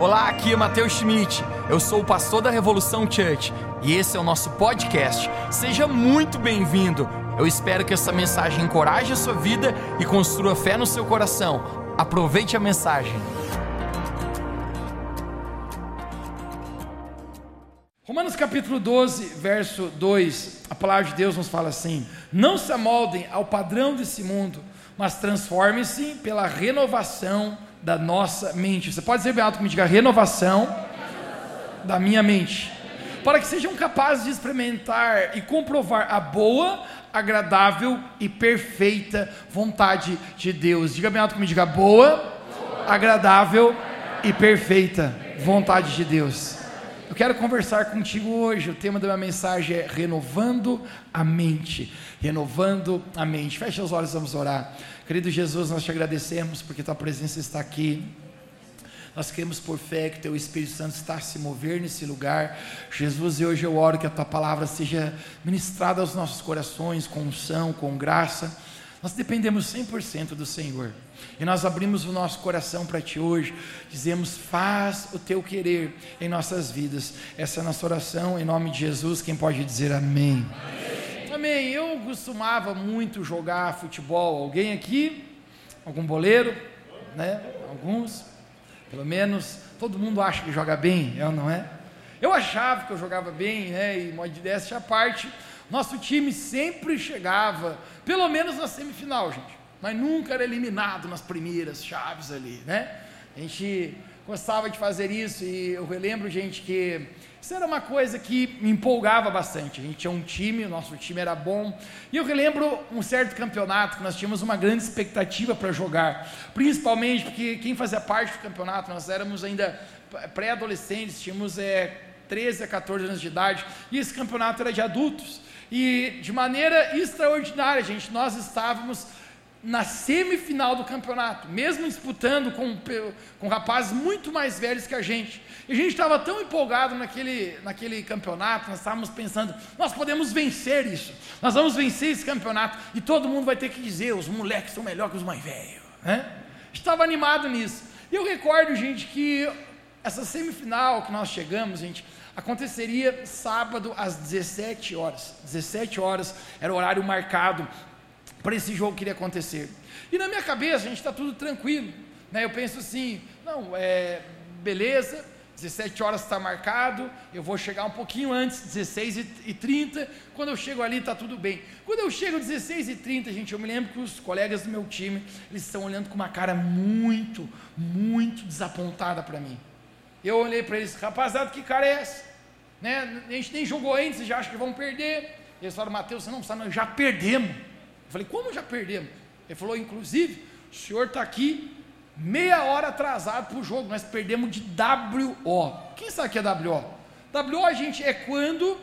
Olá, aqui é Matheus Schmidt. Eu sou o pastor da Revolução Church e esse é o nosso podcast. Seja muito bem-vindo. Eu espero que essa mensagem encoraje a sua vida e construa fé no seu coração. Aproveite a mensagem. Romanos capítulo 12, verso 2, a palavra de Deus nos fala assim: Não se amoldem ao padrão desse mundo, mas transformem-se pela renovação da nossa mente. Você pode dizer que me diga renovação da minha mente. Para que sejam capazes de experimentar e comprovar a boa, agradável e perfeita vontade de Deus. Diga bem alto me diga boa, agradável e perfeita vontade de Deus. Eu quero conversar contigo hoje. O tema da minha mensagem é renovando a mente. Renovando a mente. Feche os olhos, vamos orar. Querido Jesus, nós te agradecemos porque tua presença está aqui. Nós queremos por fé que teu Espírito Santo está a se mover nesse lugar. Jesus, e hoje eu oro que a tua palavra seja ministrada aos nossos corações com unção, com graça. Nós dependemos 100% do Senhor. E nós abrimos o nosso coração para ti hoje. Dizemos: "Faz o teu querer em nossas vidas". Essa é a nossa oração em nome de Jesus. Quem pode dizer amém? amém. Amém. Eu costumava muito jogar futebol. Alguém aqui? Algum boleiro? Né? Alguns? Pelo menos todo mundo acha que joga bem, é ou não é? Eu achava que eu jogava bem, né? E modéstia à parte, nosso time sempre chegava, pelo menos na semifinal, gente. Mas nunca era eliminado nas primeiras chaves ali, né? A gente gostava de fazer isso e eu relembro, gente, que isso era uma coisa que me empolgava bastante. A gente tinha um time, o nosso time era bom. E eu relembro um certo campeonato que nós tínhamos uma grande expectativa para jogar. Principalmente porque quem fazia parte do campeonato, nós éramos ainda pré-adolescentes, tínhamos é, 13 a 14 anos de idade. E esse campeonato era de adultos. E de maneira extraordinária, gente, nós estávamos na semifinal do campeonato, mesmo disputando com, com rapazes muito mais velhos que a gente. E a gente estava tão empolgado naquele, naquele campeonato, nós estávamos pensando, nós podemos vencer isso, nós vamos vencer esse campeonato, e todo mundo vai ter que dizer, os moleques são melhores que os mais velhos. Né? Estava animado nisso. E eu recordo, gente, que essa semifinal que nós chegamos, gente, aconteceria sábado às 17 horas. 17 horas era o horário marcado para esse jogo que iria acontecer. E na minha cabeça, a gente está tudo tranquilo. Né? Eu penso assim, não, é, beleza, 17 horas está marcado, eu vou chegar um pouquinho antes, 16 e 30, quando eu chego ali está tudo bem. Quando eu chego 16 e 30, gente, eu me lembro que os colegas do meu time, eles estão olhando com uma cara muito, muito desapontada para mim. Eu olhei para eles, rapaziada, que cara é essa? Né? A gente nem jogou antes, já acha que vão perder. Eles falaram, Mateus, você não sabe, nós já perdemos. Eu falei, como já perdemos? Ele falou, inclusive, o senhor está aqui meia hora atrasado para o jogo, nós perdemos de WO. Quem sabe o que é WO? WO, gente, é quando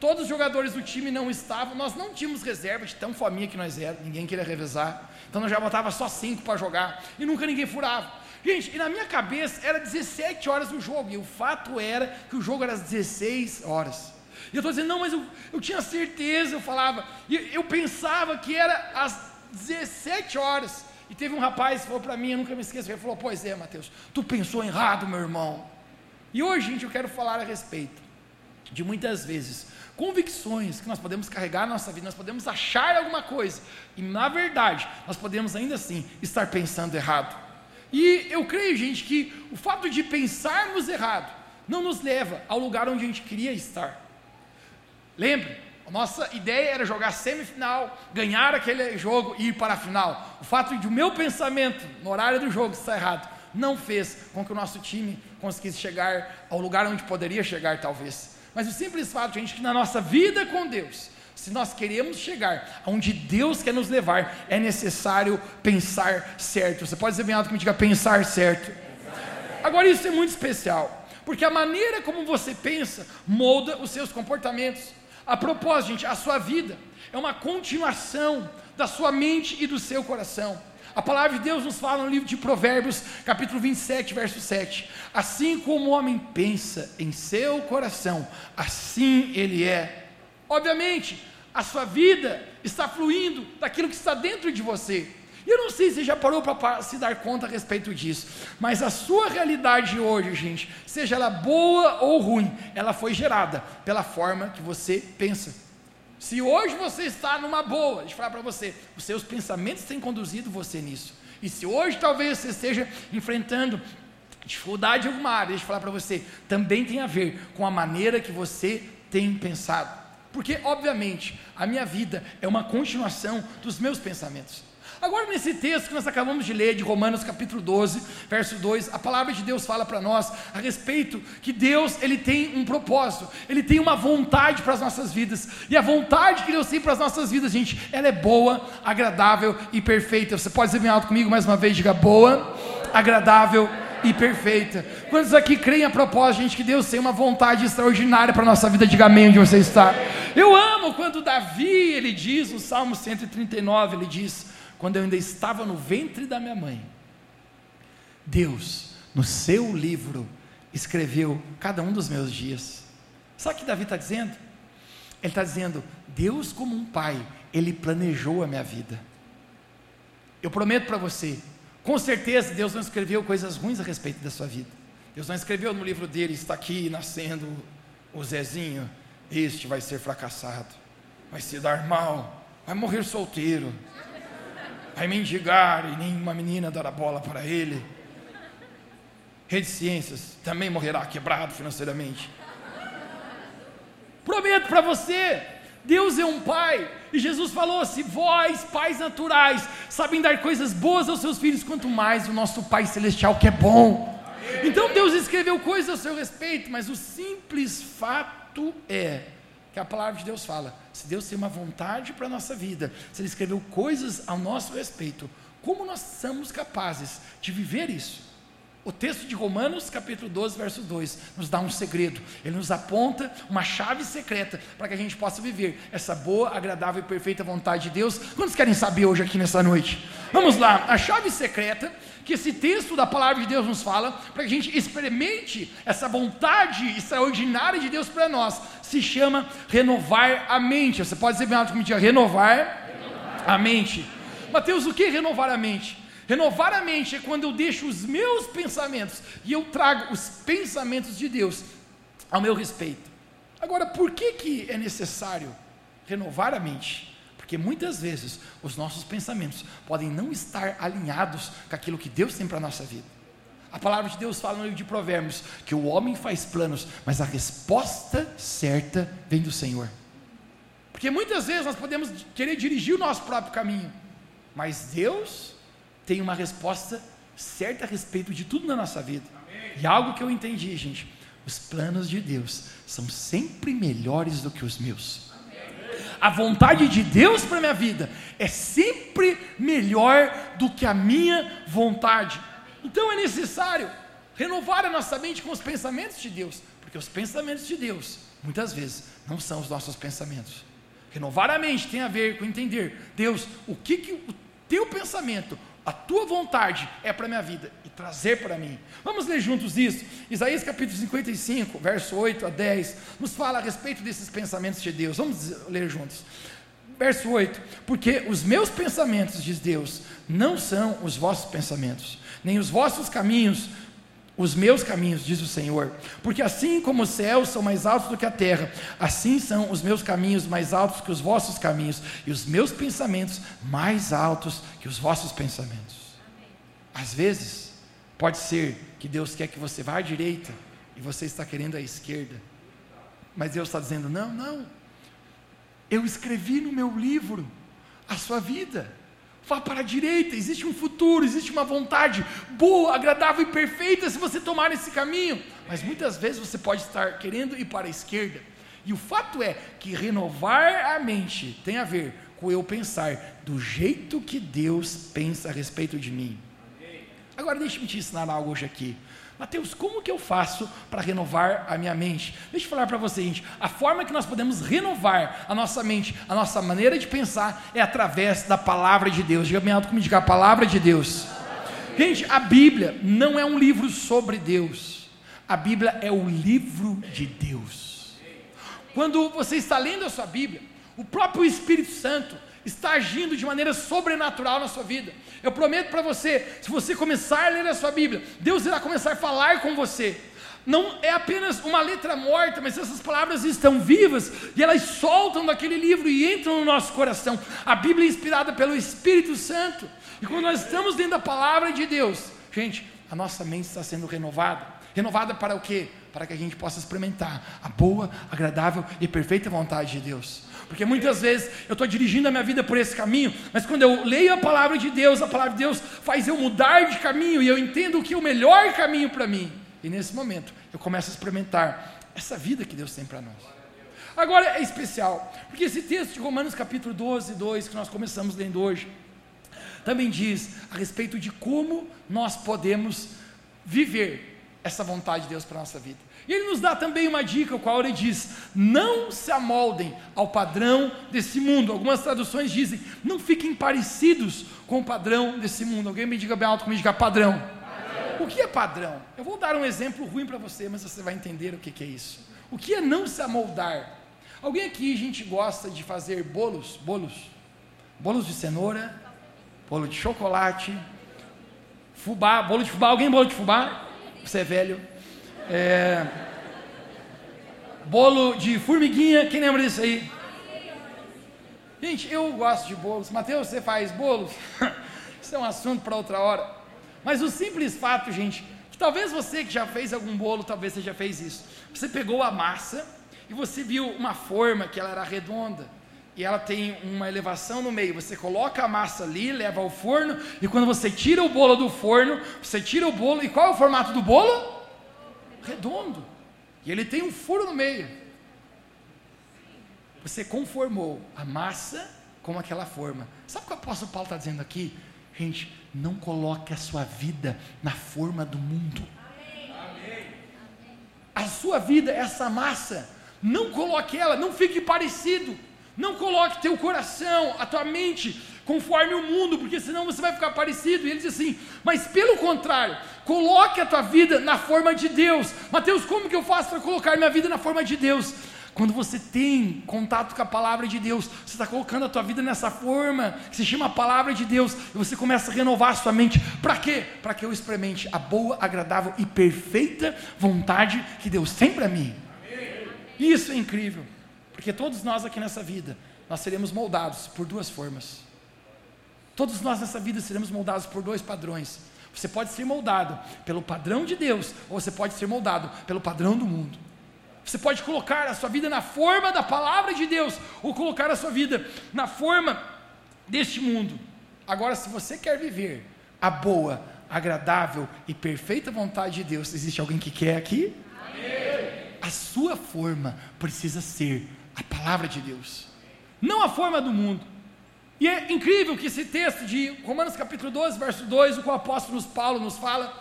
todos os jogadores do time não estavam, nós não tínhamos reserva de tão fominha que nós éramos, ninguém queria revezar. Então nós já botava só cinco para jogar e nunca ninguém furava. Gente, e na minha cabeça era 17 horas o jogo, e o fato era que o jogo era às 16 horas. E eu estou dizendo, não, mas eu, eu tinha certeza, eu falava, e eu pensava que era às 17 horas. E teve um rapaz que falou para mim, eu nunca me esqueço, ele falou, pois é, Mateus, tu pensou errado, meu irmão. E hoje, gente, eu quero falar a respeito de muitas vezes convicções que nós podemos carregar na nossa vida, nós podemos achar alguma coisa, e na verdade, nós podemos ainda assim estar pensando errado. E eu creio, gente, que o fato de pensarmos errado não nos leva ao lugar onde a gente queria estar. Lembre, a nossa ideia era jogar semifinal, ganhar aquele jogo e ir para a final. O fato de o meu pensamento no horário do jogo estar errado não fez com que o nosso time conseguisse chegar ao lugar onde poderia chegar, talvez. Mas o simples fato, gente, que na nossa vida com Deus, se nós queremos chegar aonde Deus quer nos levar, é necessário pensar certo. Você pode dizer bem alto que me diga pensar certo. Agora, isso é muito especial, porque a maneira como você pensa molda os seus comportamentos. A propósito, gente, a sua vida é uma continuação da sua mente e do seu coração. A palavra de Deus nos fala no livro de Provérbios, capítulo 27, verso 7. Assim como o homem pensa em seu coração, assim ele é. Obviamente, a sua vida está fluindo daquilo que está dentro de você. Eu não sei se já parou para se dar conta a respeito disso, mas a sua realidade hoje, gente, seja ela boa ou ruim, ela foi gerada pela forma que você pensa. Se hoje você está numa boa, deixa eu falar para você, os seus pensamentos têm conduzido você nisso. E se hoje talvez você esteja enfrentando dificuldade em alguma área, deixa eu falar para você, também tem a ver com a maneira que você tem pensado. Porque, obviamente, a minha vida é uma continuação dos meus pensamentos. Agora, nesse texto que nós acabamos de ler, de Romanos capítulo 12, verso 2, a palavra de Deus fala para nós a respeito que Deus ele tem um propósito, ele tem uma vontade para as nossas vidas, e a vontade que Deus tem para as nossas vidas, gente, ela é boa, agradável e perfeita. Você pode dizer bem alto comigo mais uma vez, diga boa, agradável e perfeita. Quantos aqui creem a propósito, gente, que Deus tem uma vontade extraordinária para a nossa vida? Diga amém onde você está. Eu amo quando Davi, ele diz, no Salmo 139, ele diz: quando eu ainda estava no ventre da minha mãe, Deus, no seu livro, escreveu cada um dos meus dias. Sabe o que Davi está dizendo? Ele está dizendo: Deus, como um pai, ele planejou a minha vida. Eu prometo para você, com certeza Deus não escreveu coisas ruins a respeito da sua vida. Deus não escreveu no livro dele: está aqui nascendo o Zezinho, este vai ser fracassado, vai se dar mal, vai morrer solteiro, vai mendigar e nenhuma menina dará bola para ele. Rede Ciências também morrerá quebrado financeiramente. Prometo para você, Deus é um pai, e Jesus falou: se vós, pais naturais, sabem dar coisas boas aos seus filhos, quanto mais o nosso Pai Celestial que é bom. Então Deus escreveu coisas a seu respeito, mas o simples fato é que a palavra de Deus fala: se Deus tem uma vontade para a nossa vida, se Ele escreveu coisas ao nosso respeito, como nós somos capazes de viver isso? O texto de Romanos, capítulo 12, verso 2, nos dá um segredo. Ele nos aponta uma chave secreta para que a gente possa viver essa boa, agradável e perfeita vontade de Deus. Quantos querem saber hoje aqui nessa noite? Vamos lá, a chave secreta que esse texto da palavra de Deus nos fala, para que a gente experimente essa vontade extraordinária de Deus para nós, se chama renovar a mente. Você pode dizer bem alto comigo, renovar, renovar a mente. Mateus, o que é renovar a mente? Renovar a mente é quando eu deixo os meus pensamentos e eu trago os pensamentos de Deus ao meu respeito. Agora, por que, que é necessário renovar a mente? Porque muitas vezes os nossos pensamentos podem não estar alinhados com aquilo que Deus tem para a nossa vida. A palavra de Deus fala no livro de Provérbios que o homem faz planos, mas a resposta certa vem do Senhor. Porque muitas vezes nós podemos querer dirigir o nosso próprio caminho, mas Deus tem uma resposta certa a respeito de tudo na nossa vida. Amém. E algo que eu entendi, gente: os planos de Deus são sempre melhores do que os meus a vontade de Deus para a minha vida é sempre melhor do que a minha vontade. Então é necessário renovar a nossa mente com os pensamentos de Deus, porque os pensamentos de Deus, muitas vezes, não são os nossos pensamentos. Renovar a mente tem a ver com entender, Deus, o que, que o teu pensamento, a tua vontade é para a minha vida e trazer para mim. Vamos ler juntos isso? Isaías capítulo 55, verso 8 a 10, nos fala a respeito desses pensamentos de Deus. Vamos ler juntos. Verso 8: Porque os meus pensamentos, diz Deus, não são os vossos pensamentos, nem os vossos caminhos os meus caminhos, diz o Senhor, porque assim como os céus são mais altos do que a terra, assim são os meus caminhos mais altos que os vossos caminhos, e os meus pensamentos mais altos que os vossos pensamentos. Às vezes, pode ser que Deus quer que você vá à direita e você está querendo à esquerda, mas Deus está dizendo: não, não, eu escrevi no meu livro a sua vida Vá para a direita, existe um futuro, existe uma vontade boa, agradável e perfeita se você tomar esse caminho. Mas muitas vezes você pode estar querendo ir para a esquerda. E o fato é que renovar a mente tem a ver com eu pensar do jeito que Deus pensa a respeito de mim. Agora deixe-me te ensinar algo hoje aqui. Mateus, como que eu faço para renovar a minha mente? Deixa eu falar para você, gente. A forma que nós podemos renovar a nossa mente, a nossa maneira de pensar, é através da palavra de Deus. Diga bem alto como diga a palavra de Deus. Gente, a Bíblia não é um livro sobre Deus. A Bíblia é o livro de Deus. Quando você está lendo a sua Bíblia, o próprio Espírito Santo, está agindo de maneira sobrenatural na sua vida. Eu prometo para você, se você começar a ler a sua Bíblia, Deus irá começar a falar com você. Não é apenas uma letra morta, mas essas palavras estão vivas e elas soltam daquele livro e entram no nosso coração. A Bíblia é inspirada pelo Espírito Santo. E quando nós estamos dentro da palavra de Deus, gente, a nossa mente está sendo renovada. Renovada para o quê? Para que a gente possa experimentar a boa, agradável e perfeita vontade de Deus. Porque muitas vezes eu estou dirigindo a minha vida por esse caminho, mas quando eu leio a palavra de Deus, a palavra de Deus faz eu mudar de caminho e eu entendo o que é o melhor caminho para mim. E nesse momento eu começo a experimentar essa vida que Deus tem para nós. Agora é especial, porque esse texto de Romanos capítulo 12, 2, que nós começamos lendo hoje, também diz a respeito de como nós podemos viver essa vontade de Deus para a nossa vida. E ele nos dá também uma dica, qual ele diz: não se amoldem ao padrão desse mundo. Algumas traduções dizem: não fiquem parecidos com o padrão desse mundo. Alguém me diga bem alto comigo, diga padrão. padrão. O que é padrão? Eu vou dar um exemplo ruim para você, mas você vai entender o que, que é isso. O que é não se amoldar? Alguém aqui, gente gosta de fazer bolos? Bolos? Bolos de cenoura, bolo de chocolate, fubá, bolo de fubá. Alguém bolo de fubá? Você é velho. É, bolo de formiguinha, quem lembra disso aí? Gente, eu gosto de bolos. Mateus, você faz bolos? Isso é um assunto para outra hora. Mas o simples fato, gente, que talvez você que já fez algum bolo, talvez você já fez isso. Você pegou a massa e você viu uma forma que ela era redonda e ela tem uma elevação no meio. Você coloca a massa ali, leva ao forno, e quando você tira o bolo do forno, você tira o bolo, e qual é o formato do bolo? Redondo. E ele tem um furo no meio. Você conformou a massa com aquela forma. Sabe o que o apóstolo Paulo está dizendo aqui? Gente, não coloque a sua vida na forma do mundo. A sua vida, essa massa, não coloque ela, não fique parecido. Não coloque teu coração, a tua mente conforme o mundo, porque senão você vai ficar parecido. E ele diz assim: mas pelo contrário, coloque a tua vida na forma de Deus. Mateus, como que eu faço para colocar minha vida na forma de Deus? Quando você tem contato com a palavra de Deus, você está colocando a tua vida nessa forma, que se chama a palavra de Deus, e você começa a renovar a sua mente. Para quê? Para que eu experimente a boa, agradável e perfeita vontade que Deus tem para mim. Isso é incrível. Porque todos nós aqui nessa vida, nós seremos moldados por duas formas. Todos nós nessa vida seremos moldados por dois padrões. Você pode ser moldado pelo padrão de Deus, ou você pode ser moldado pelo padrão do mundo. Você pode colocar a sua vida na forma da palavra de Deus, ou colocar a sua vida na forma deste mundo. Agora, se você quer viver a boa, agradável e perfeita vontade de Deus, existe alguém que quer aqui? Amém. A sua forma precisa ser a palavra de Deus, não a forma do mundo. E é incrível que esse texto de Romanos capítulo 12, verso 2, o qual o apóstolo Paulo nos fala,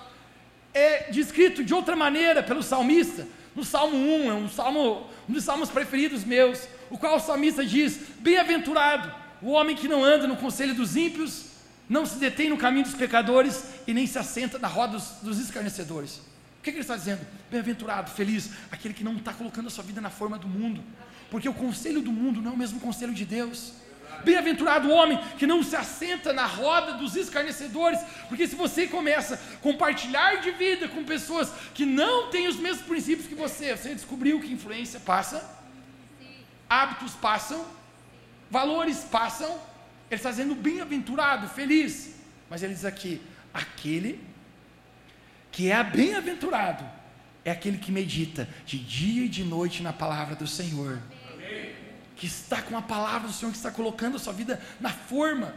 é descrito de outra maneira pelo salmista, no Salmo 1, é um, salmo, um dos salmos preferidos meus, o qual o salmista diz: Bem-aventurado o homem que não anda no conselho dos ímpios, não se detém no caminho dos pecadores e nem se assenta na roda dos, dos escarnecedores. O que, que ele está dizendo? Bem-aventurado, feliz, aquele que não está colocando a sua vida na forma do mundo, porque o conselho do mundo não é o mesmo conselho de Deus. Bem-aventurado o homem que não se assenta na roda dos escarnecedores, porque se você começa a compartilhar de vida com pessoas que não têm os mesmos princípios que você, você descobriu que influência passa, hábitos passam, valores passam, ele está dizendo bem-aventurado, feliz, mas ele diz aqui: aquele que é bem-aventurado é aquele que medita de dia e de noite na palavra do Senhor que está com a palavra do Senhor, que está colocando a sua vida na forma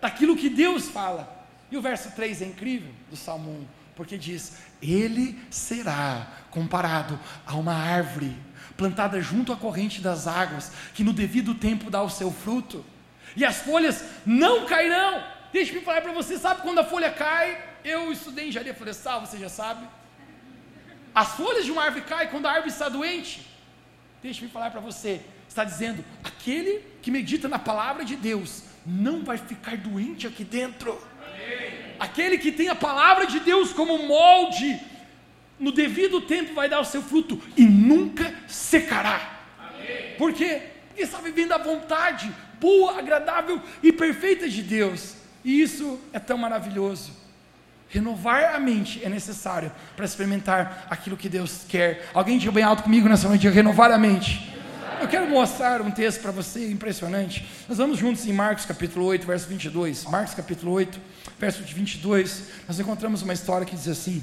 daquilo que Deus fala. E o verso 3 é incrível do Salmo 1, porque diz: Ele será comparado a uma árvore plantada junto à corrente das águas, que no devido tempo dá o seu fruto, e as folhas não cairão. Deixa-me falar para você: sabe quando a folha cai? Eu estudei engenharia florestal, você já sabe. As folhas de uma árvore caem quando a árvore está doente. Deixa-me falar para você: está dizendo: aquele que medita na palavra de Deus não vai ficar doente aqui dentro. Amém. Aquele que tem a palavra de Deus como molde, no devido tempo vai dar o seu fruto e nunca secará. Amém. Por quê? Porque está vivendo a vontade boa, agradável e perfeita de Deus. E isso é tão maravilhoso. Renovar a mente é necessário para experimentar aquilo que Deus quer. Alguém diga bem alto comigo nessa noite: renovar a mente. Eu quero mostrar um texto para você impressionante. Nós vamos juntos em Marcos capítulo 8, verso 22. Marcos capítulo 8, verso 22. Nós encontramos uma história que diz assim: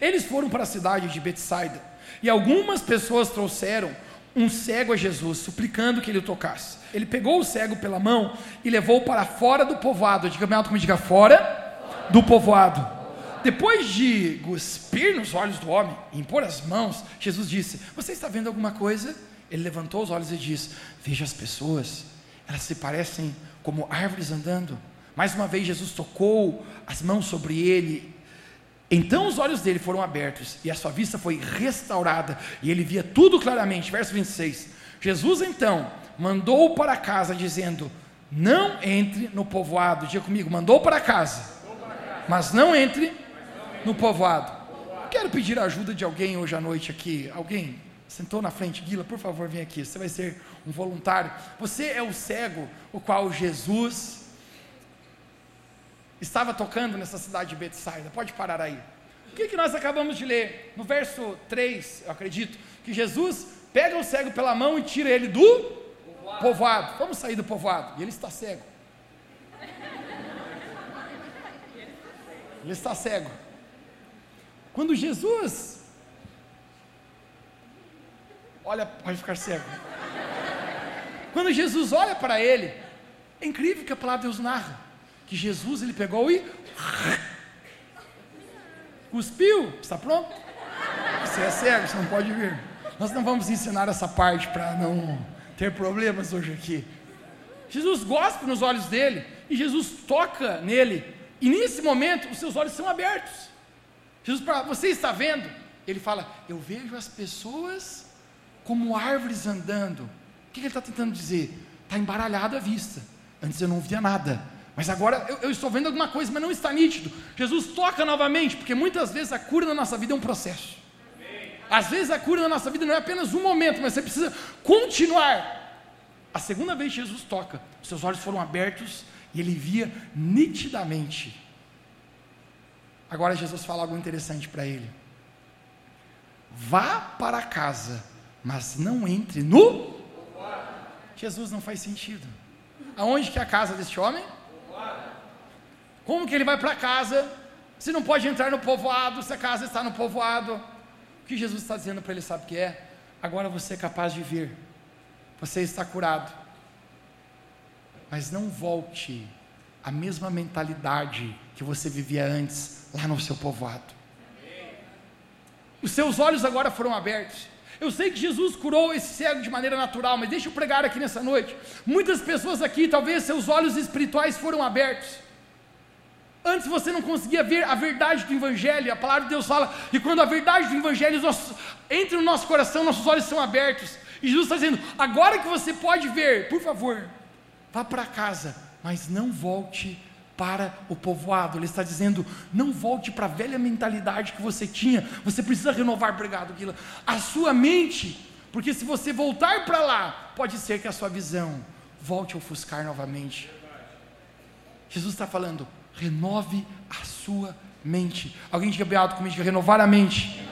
Eles foram para a cidade de Betsaida, e algumas pessoas trouxeram um cego a Jesus, suplicando que ele o tocasse. Ele pegou o cego pela mão e levou para fora do povoado. Diga como diga fora do povoado. Depois de cuspir nos olhos do homem e impor as mãos, Jesus disse: Você está vendo alguma coisa? Ele levantou os olhos e disse: Veja as pessoas, elas se parecem como árvores andando. Mais uma vez, Jesus tocou as mãos sobre ele. Então os olhos dele foram abertos e a sua vista foi restaurada e ele via tudo claramente. Verso 26. Jesus então mandou para casa, dizendo: Não entre no povoado. Diga comigo: mandou para casa, mas não entre no povoado. Quero pedir a ajuda de alguém hoje à noite aqui. Alguém Sentou na frente, Guila, por favor, vem aqui. Você vai ser um voluntário. Você é o cego, o qual Jesus estava tocando nessa cidade de Betsaida. Pode parar aí. O que, que nós acabamos de ler? No verso 3, eu acredito, que Jesus pega o cego pela mão e tira ele do povoado. povoado. Vamos sair do povoado. E ele está cego. Ele está cego. Quando Jesus olha, pode ficar cego. Quando Jesus olha para ele, é incrível que a palavra de Deus narra que Jesus ele pegou e cuspiu. Está pronto? Você é cego, você não pode vir. Nós não vamos ensinar essa parte para não ter problemas hoje aqui. Jesus gosta nos olhos dele e Jesus toca nele. E nesse momento os seus olhos são abertos. Jesus fala: Você está vendo? Ele fala: Eu vejo as pessoas como árvores andando. O que ele está tentando dizer? Está embaralhado a vista. Antes eu não via nada. Mas agora eu, eu, estou vendo alguma coisa, mas não está nítido. Jesus toca novamente, porque muitas vezes a cura na nossa vida é um processo. Às vezes a cura na nossa vida não é apenas um momento, mas você precisa continuar. A segunda vez Jesus toca, seus olhos foram abertos e ele via nitidamente. Agora Jesus fala algo interessante para ele. Vá para casa mas não entre no. Jesus não faz sentido. Aonde que é a casa deste homem? Como que ele vai para casa? Se não pode entrar no povoado, se a casa está no povoado. O que Jesus está dizendo para ele, sabe o que é? Agora você é capaz de vir. Você está curado. Mas não volte à mesma mentalidade que você vivia antes, lá no seu povoado. Os seus olhos agora foram abertos. Eu sei que Jesus curou esse cego de maneira natural, mas deixa eu pregar aqui nessa noite. Muitas pessoas aqui, talvez seus olhos espirituais foram abertos. Antes você não conseguia ver a verdade do Evangelho, a palavra de Deus fala que quando a verdade do Evangelho entra no nosso coração, nossos olhos são abertos. E Jesus está dizendo: agora que você pode ver, por favor, vá para casa, mas não volte para o povoado. Ele está dizendo: não volte para a velha mentalidade que você tinha. Você precisa renovar, obrigado, Guila, a sua mente, porque se você voltar para lá, pode ser que a sua visão volte a ofuscar novamente. Jesus está falando: renove a sua mente. Alguém diga bem alto comigo: renovar a mente.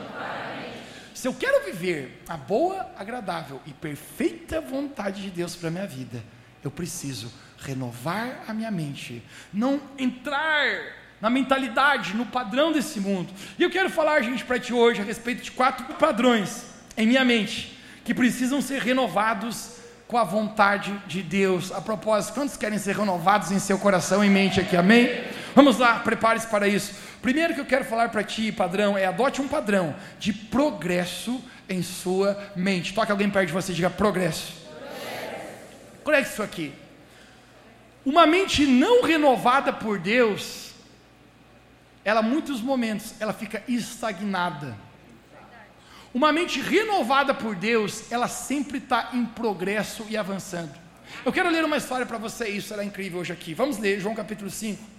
Se eu quero viver a boa, agradável e perfeita vontade de Deus para a minha vida, eu preciso renovar a minha mente, não entrar na mentalidade, no padrão desse mundo. E eu quero falar, gente, para ti hoje a respeito de quatro padrões em minha mente que precisam ser renovados com a vontade de Deus. A propósito, quantos querem ser renovados em seu coração e mente aqui? Amém? Vamos lá, prepare-se para isso. Primeiro que eu quero falar para ti, padrão, é adote um padrão de progresso em sua mente. Toque alguém perto de você e diga progresso. Conecte isso aqui. Uma mente não renovada por Deus, ela muitos momentos ela fica estagnada. Uma mente renovada por Deus, ela sempre está em progresso e avançando. Eu quero ler uma história para você, isso será incrível hoje aqui. Vamos ler João capítulo 5.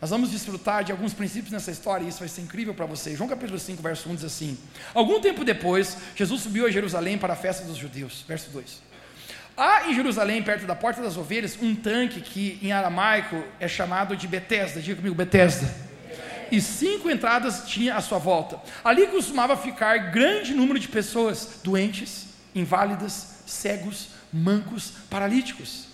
Nós vamos desfrutar de alguns princípios nessa história e isso vai ser incrível para você. João capítulo 5, verso 1 diz assim: Algum tempo depois, Jesus subiu a Jerusalém para a festa dos judeus. Verso 2. Há em Jerusalém, perto da Porta das Ovelhas, um tanque que em aramaico é chamado de Betesda. Diga comigo, Betesda. E cinco entradas tinha à sua volta. Ali costumava ficar grande número de pessoas doentes, inválidas, cegos, mancos, paralíticos.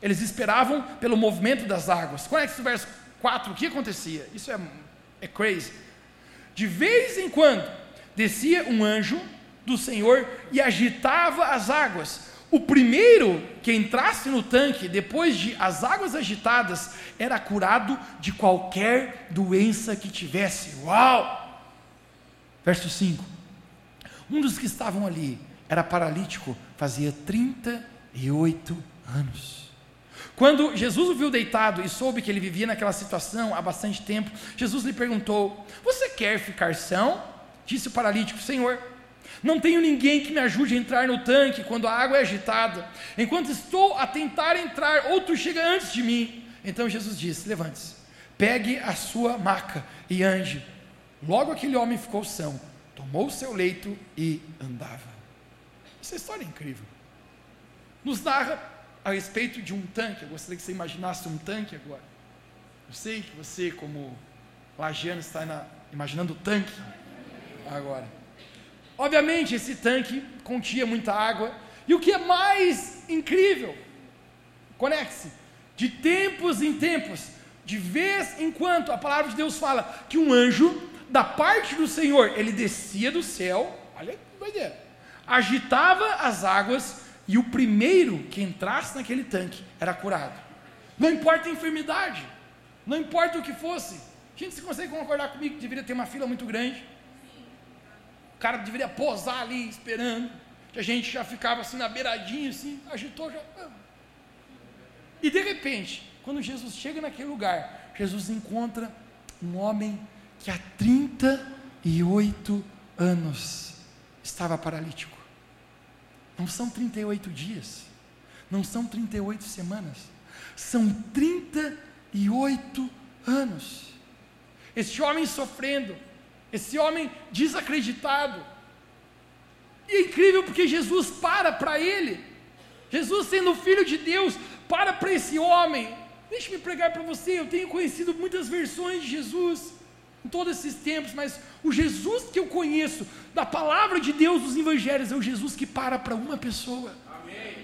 Eles esperavam pelo movimento das águas. Conecta o verso 4, o que acontecia? Isso é, é crazy. De vez em quando, descia um anjo do Senhor e agitava as águas o primeiro que entrasse no tanque, depois de as águas agitadas, era curado de qualquer doença que tivesse. Uau! Verso 5. Um dos que estavam ali era paralítico, fazia 38 anos. Quando Jesus o viu deitado e soube que ele vivia naquela situação há bastante tempo, Jesus lhe perguntou: Você quer ficar são? Disse o paralítico: Senhor, não tenho ninguém que me ajude a entrar no tanque quando a água é agitada. Enquanto estou a tentar entrar, outro chega antes de mim. Então Jesus disse: Levante-se, pegue a sua maca e ande. Logo aquele homem ficou são, tomou o seu leito e andava. Essa história é incrível. Nos narra a respeito de um tanque. Eu gostaria que você imaginasse um tanque agora. Eu sei que você, como lagiano, está na, imaginando o tanque agora. Obviamente, esse tanque continha muita água. E o que é mais incrível, conecte-se, de tempos em tempos, de vez em quando, a palavra de Deus fala que um anjo, da parte do Senhor, ele descia do céu, olha que doideira, agitava as águas e o primeiro que entrasse naquele tanque era curado. Não importa a enfermidade, não importa o que fosse. Gente, você consegue concordar comigo que deveria ter uma fila muito grande? Cara deveria posar ali esperando. Que a gente já ficava assim na beiradinha, assim, agitou já. Ah. E de repente, quando Jesus chega naquele lugar, Jesus encontra um homem que há 38 anos estava paralítico. Não são 38 dias, não são 38 semanas, são 38 anos. Este homem sofrendo, esse homem desacreditado. E é incrível porque Jesus para para ele. Jesus, sendo filho de Deus, para para esse homem. Deixe-me pregar para você. Eu tenho conhecido muitas versões de Jesus em todos esses tempos, mas o Jesus que eu conheço, da palavra de Deus dos evangelhos, é o Jesus que para para uma pessoa. Amém.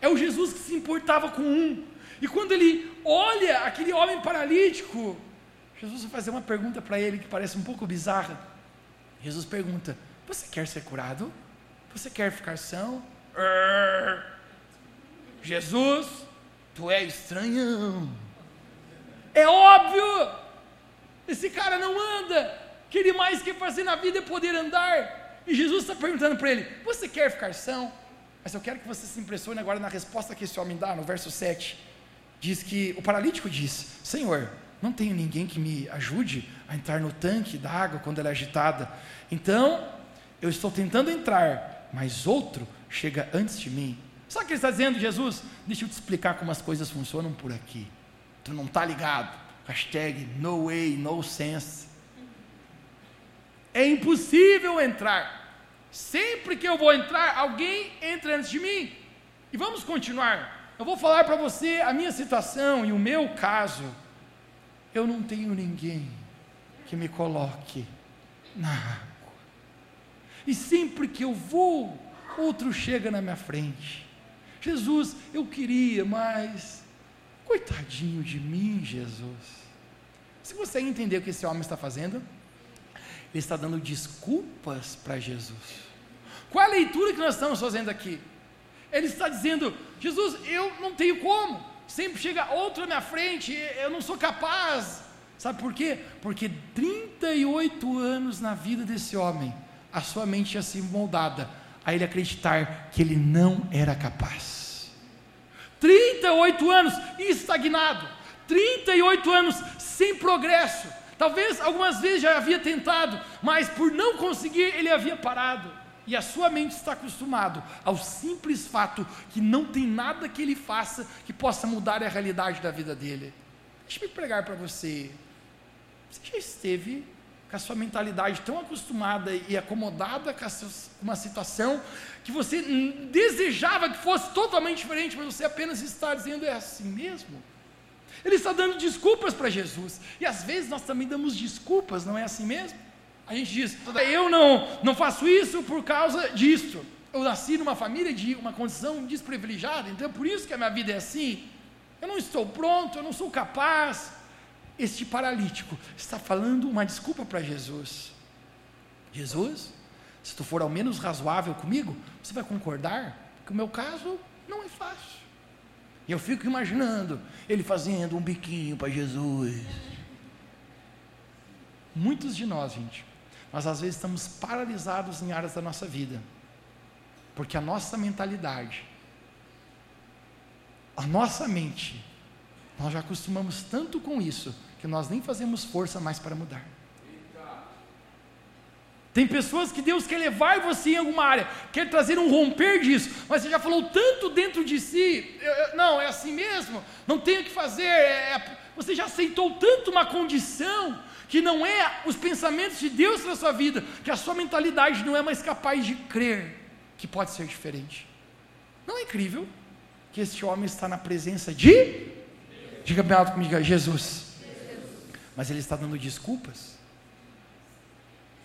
É o Jesus que se importava com um. E quando ele olha aquele homem paralítico, Jesus vai fazer uma pergunta para ele que parece um pouco bizarra. Jesus pergunta: Você quer ser curado? Você quer ficar são? Jesus, tu é estranhão. É óbvio. Esse cara não anda. Que ele mais quer fazer na vida é poder andar. E Jesus está perguntando para ele: Você quer ficar são? Mas eu quero que você se impressione agora na resposta que esse homem dá, no verso 7. Diz que o paralítico diz: Senhor, não tenho ninguém que me ajude a entrar no tanque da água quando ela é agitada. Então, eu estou tentando entrar, mas outro chega antes de mim. Sabe o que ele está dizendo, Jesus? Deixa eu te explicar como as coisas funcionam por aqui. Tu não está ligado? Hashtag no way, no sense. É impossível entrar. Sempre que eu vou entrar, alguém entra antes de mim. E vamos continuar. Eu vou falar para você a minha situação e o meu caso eu não tenho ninguém que me coloque na água. E sempre que eu vou, outro chega na minha frente. Jesus, eu queria, mas coitadinho de mim, Jesus. Se você entender o que esse homem está fazendo, ele está dando desculpas para Jesus. Qual a leitura que nós estamos fazendo aqui? Ele está dizendo: Jesus, eu não tenho como sempre chega outro na frente, eu não sou capaz. Sabe por quê? Porque 38 anos na vida desse homem, a sua mente tinha sido moldada a ele acreditar que ele não era capaz. 38 anos estagnado, 38 anos sem progresso. Talvez algumas vezes já havia tentado, mas por não conseguir, ele havia parado e a sua mente está acostumado ao simples fato que não tem nada que ele faça que possa mudar a realidade da vida dele. Deixa eu pregar para você. Você já esteve com a sua mentalidade tão acostumada e acomodada com uma situação que você desejava que fosse totalmente diferente, mas você apenas está dizendo é assim mesmo. Ele está dando desculpas para Jesus. E às vezes nós também damos desculpas, não é assim mesmo? A gente diz, eu não, não faço isso por causa disso. Eu nasci numa família de uma condição desprivilegiada, então é por isso que a minha vida é assim. Eu não estou pronto, eu não sou capaz. Este paralítico está falando uma desculpa para Jesus. Jesus, se tu for ao menos razoável comigo, você vai concordar que o meu caso não é fácil. E eu fico imaginando ele fazendo um biquinho para Jesus. Muitos de nós, gente, nós às vezes estamos paralisados em áreas da nossa vida, porque a nossa mentalidade, a nossa mente, nós já acostumamos tanto com isso, que nós nem fazemos força mais para mudar. Tem pessoas que Deus quer levar você em alguma área, quer trazer um romper disso, mas você já falou tanto dentro de si, eu, eu, não, é assim mesmo, não tenho o que fazer, é, é, você já aceitou tanto uma condição, que não é os pensamentos de Deus na sua vida, que a sua mentalidade não é mais capaz de crer que pode ser diferente. Não é incrível que este homem está na presença de, diga bem alto comigo, Jesus, mas ele está dando desculpas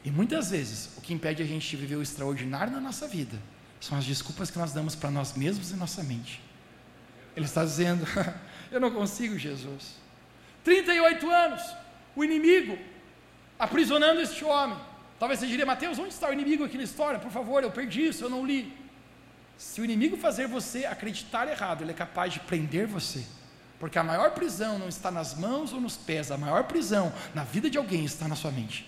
e muitas vezes, o que impede a gente de viver o extraordinário na nossa vida são as desculpas que nós damos para nós mesmos e nossa mente. Ele está dizendo: Eu não consigo, Jesus. 38 anos, o inimigo aprisionando este homem. Talvez você diria, Mateus, onde está o inimigo aqui na história? Por favor, eu perdi isso, eu não li. Se o inimigo fazer você acreditar errado, ele é capaz de prender você. Porque a maior prisão não está nas mãos ou nos pés, a maior prisão na vida de alguém está na sua mente.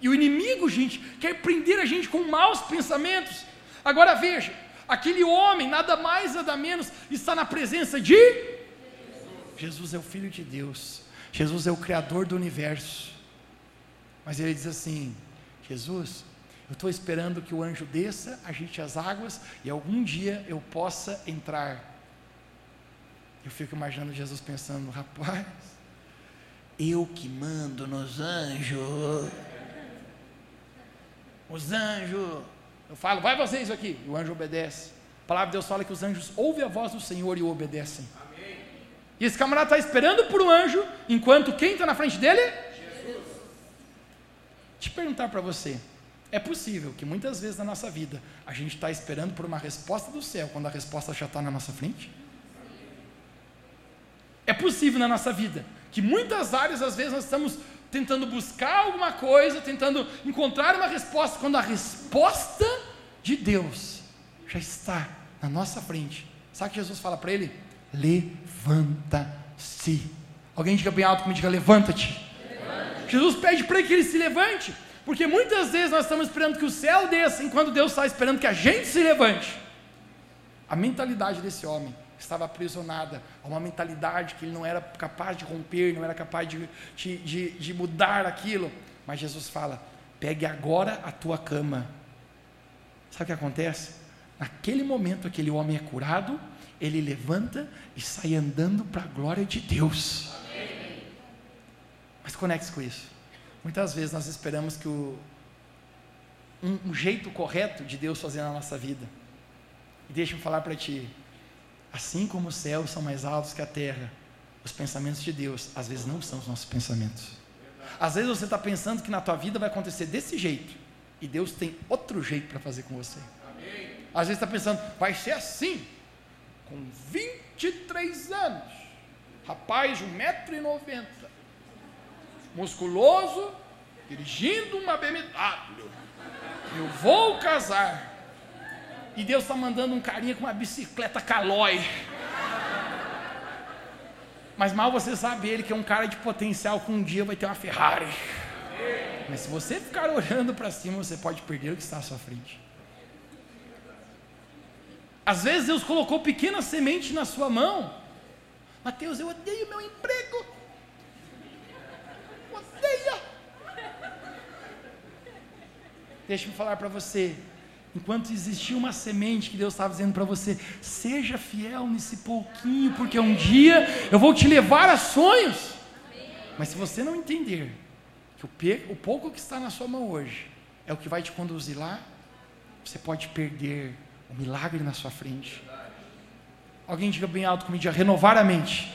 E o inimigo, gente, quer prender a gente com maus pensamentos. Agora veja, aquele homem, nada mais, nada menos, está na presença de Jesus é o Filho de Deus. Jesus é o Criador do universo. Mas ele diz assim: Jesus, eu estou esperando que o anjo desça, agite as águas e algum dia eu possa entrar. Eu fico imaginando Jesus pensando: rapaz, eu que mando nos anjos. Os anjos, eu falo, vai isso aqui, e o anjo obedece. A palavra de Deus fala que os anjos ouvem a voz do Senhor e obedecem. Amém. E esse camarada está esperando por um anjo, enquanto quem está na frente dele? Jesus. Te perguntar para você, é possível que muitas vezes na nossa vida a gente está esperando por uma resposta do céu quando a resposta já está na nossa frente? É possível na nossa vida que muitas áreas às vezes nós estamos tentando buscar alguma coisa, tentando encontrar uma resposta, quando a resposta de Deus já está na nossa frente. Sabe o que Jesus fala para ele? Levanta-se. Alguém diga bem alto como diga: levanta-te. Levanta Jesus pede para que ele se levante, porque muitas vezes nós estamos esperando que o céu desça, enquanto Deus está esperando que a gente se levante. A mentalidade desse homem estava aprisionada a uma mentalidade que ele não era capaz de romper, não era capaz de, de, de, de mudar aquilo. Mas Jesus fala: pegue agora a tua cama. Sabe o que acontece? Naquele momento, aquele homem é curado, ele levanta e sai andando para a glória de Deus. Amém. Mas conecte-se com isso. Muitas vezes nós esperamos que o, um, um jeito correto de Deus fazer na nossa vida. E deixa-me falar para ti, Assim como os céus são mais altos que a terra, os pensamentos de Deus às vezes não são os nossos pensamentos. Às vezes você está pensando que na tua vida vai acontecer desse jeito, e Deus tem outro jeito para fazer com você. Às vezes está pensando, vai ser assim, com 23 anos, rapaz de 1,90m, musculoso, dirigindo uma BMW, eu vou casar. E Deus está mandando um carinha com uma bicicleta calói. Mas mal você sabe ele que é um cara de potencial que um dia vai ter uma Ferrari. Mas se você ficar olhando para cima, você pode perder o que está à sua frente. Às vezes Deus colocou pequena semente na sua mão. Mateus, eu odeio meu emprego. Odeia. Deixa eu falar para você. Enquanto existia uma semente que Deus estava dizendo para você, seja fiel nesse pouquinho, porque um dia eu vou te levar a sonhos. Mas se você não entender que o pouco que está na sua mão hoje é o que vai te conduzir lá, você pode perder o milagre na sua frente. Alguém diga bem alto comigo, renovar a mente.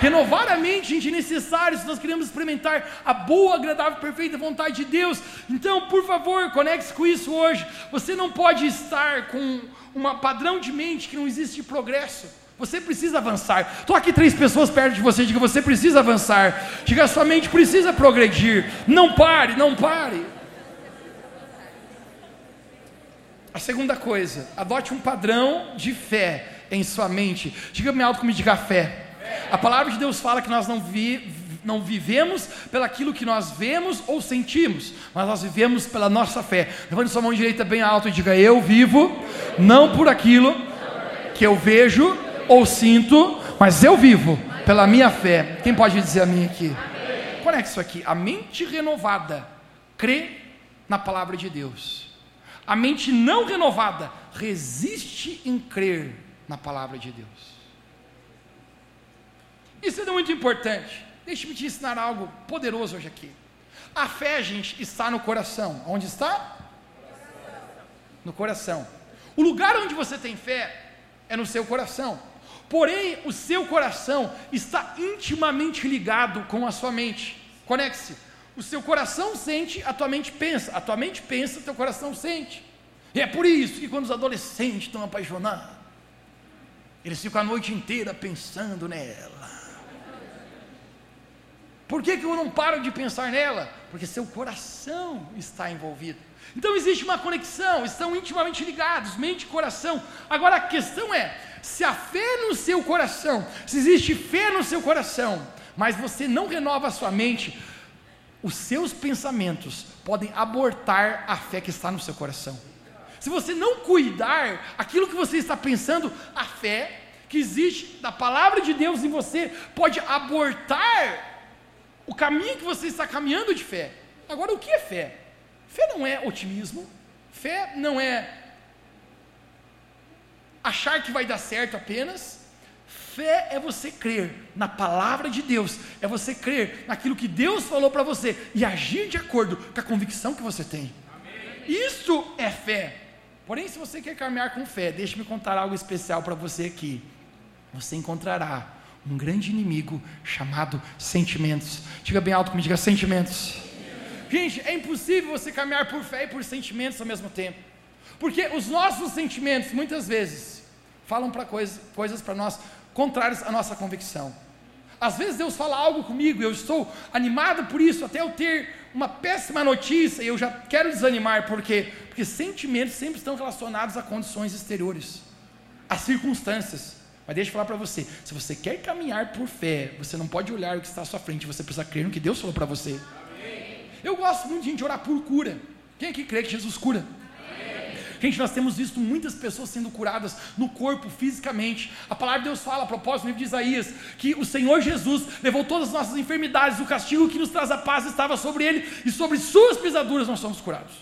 Renovar a mente, gente, é necessário se nós queremos experimentar a boa, agradável, perfeita vontade de Deus. Então, por favor, conecte-se com isso hoje. Você não pode estar com um padrão de mente que não existe progresso. Você precisa avançar. Estou aqui três pessoas perto de você. Diga, você precisa avançar. Diga, sua mente precisa progredir. Não pare, não pare. A segunda coisa, adote um padrão de fé em sua mente. Diga-me alto como diga fé. A palavra de Deus fala que nós não, vi, não vivemos pelaquilo que nós vemos ou sentimos, mas nós vivemos pela nossa fé. Levante sua mão direita bem alto e diga: Eu vivo não por aquilo que eu vejo ou sinto, mas eu vivo pela minha fé. Quem pode dizer a mim aqui? Conecte isso aqui. A mente renovada crê na palavra de Deus. A mente não renovada resiste em crer na palavra de Deus. Isso é muito importante. Deixe-me te ensinar algo poderoso hoje aqui. A fé, gente, está no coração. Onde está? No coração. O lugar onde você tem fé é no seu coração. Porém, o seu coração está intimamente ligado com a sua mente. Conecte-se. O seu coração sente, a tua mente pensa. A tua mente pensa, teu coração sente. E é por isso que quando os adolescentes estão apaixonados, eles ficam a noite inteira pensando nela. Por que, que eu não paro de pensar nela? Porque seu coração está envolvido. Então existe uma conexão, estão intimamente ligados, mente e coração. Agora a questão é: se a fé no seu coração, se existe fé no seu coração, mas você não renova a sua mente, os seus pensamentos podem abortar a fé que está no seu coração. Se você não cuidar aquilo que você está pensando, a fé que existe da palavra de Deus em você pode abortar o caminho que você está caminhando de fé. Agora, o que é fé? Fé não é otimismo, fé não é achar que vai dar certo apenas. Fé é você crer na palavra de Deus, é você crer naquilo que Deus falou para você e agir de acordo com a convicção que você tem. Amém. Isso é fé. Porém, se você quer caminhar com fé, deixe-me contar algo especial para você aqui. Você encontrará um grande inimigo chamado sentimentos. Diga bem alto comigo, diga sentimentos. Gente, é impossível você caminhar por fé e por sentimentos ao mesmo tempo. Porque os nossos sentimentos, muitas vezes, falam para coisa, coisas para nós contrárias à nossa convicção. Às vezes Deus fala algo comigo eu estou animado por isso, até eu ter uma péssima notícia e eu já quero desanimar, por quê? Porque sentimentos sempre estão relacionados a condições exteriores, a circunstâncias. Mas deixa eu falar para você: se você quer caminhar por fé, você não pode olhar o que está à sua frente, você precisa crer no que Deus falou para você. Amém. Eu gosto muito de gente orar por cura. Quem aqui crê que Jesus cura? Gente, nós temos visto muitas pessoas sendo curadas no corpo, fisicamente. A palavra de Deus fala, a propósito, no livro de Isaías, que o Senhor Jesus levou todas as nossas enfermidades, o castigo que nos traz a paz estava sobre ele, e sobre suas pisaduras nós somos curados.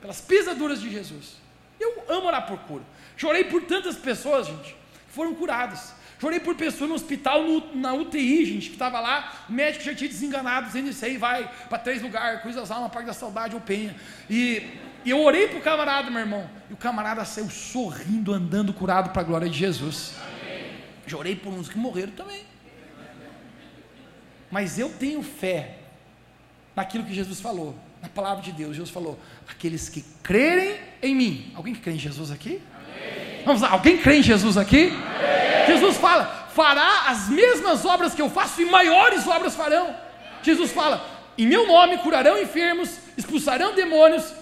Pelas pisaduras de Jesus. Eu amo orar por cura. Chorei por tantas pessoas, gente foram curadas. Chorei por pessoas no hospital, no, na UTI, gente, que estava lá, o médico já tinha desenganado, dizendo isso aí, vai para três lugares, Coisas Almas, Parque da Saudade ou Penha. E, e eu orei para o camarada, meu irmão, e o camarada saiu sorrindo, andando curado para a glória de Jesus. Amém. Chorei por uns que morreram também. Mas eu tenho fé naquilo que Jesus falou, na palavra de Deus. Jesus falou: aqueles que crerem em mim. Alguém que crê em Jesus aqui? Vamos lá, alguém crê em Jesus aqui? Amém. Jesus fala: fará as mesmas obras que eu faço e maiores obras farão. Jesus fala: em meu nome curarão enfermos, expulsarão demônios,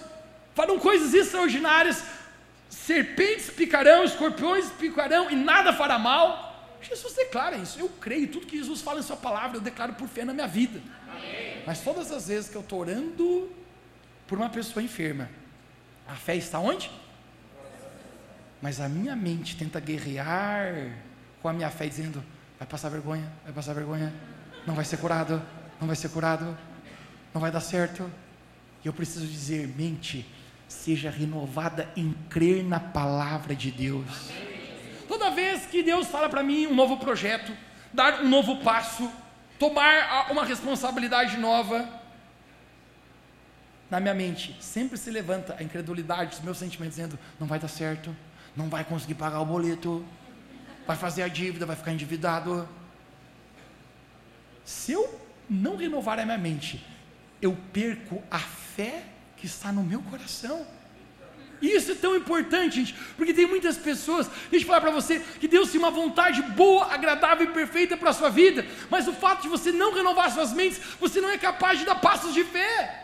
farão coisas extraordinárias, serpentes picarão, escorpiões picarão e nada fará mal. Jesus declara isso. Eu creio, tudo que Jesus fala em Sua palavra, eu declaro por fé na minha vida. Amém. Mas todas as vezes que eu estou orando por uma pessoa enferma, a fé está onde? Mas a minha mente tenta guerrear com a minha fé, dizendo: vai passar vergonha, vai passar vergonha, não vai ser curado, não vai ser curado, não vai dar certo. E eu preciso dizer: mente, seja renovada em crer na palavra de Deus. Toda vez que Deus fala para mim um novo projeto, dar um novo passo, tomar uma responsabilidade nova, na minha mente sempre se levanta a incredulidade, os meus sentimentos dizendo: não vai dar certo, não vai conseguir pagar o boleto, vai fazer a dívida, vai ficar endividado. Se eu não renovar a minha mente, eu perco a fé que está no meu coração. Isso é tão importante, gente, porque tem muitas pessoas, deixa eu falar para você, que Deus tem uma vontade boa, agradável e perfeita para a sua vida, mas o fato de você não renovar suas mentes, você não é capaz de dar passos de fé.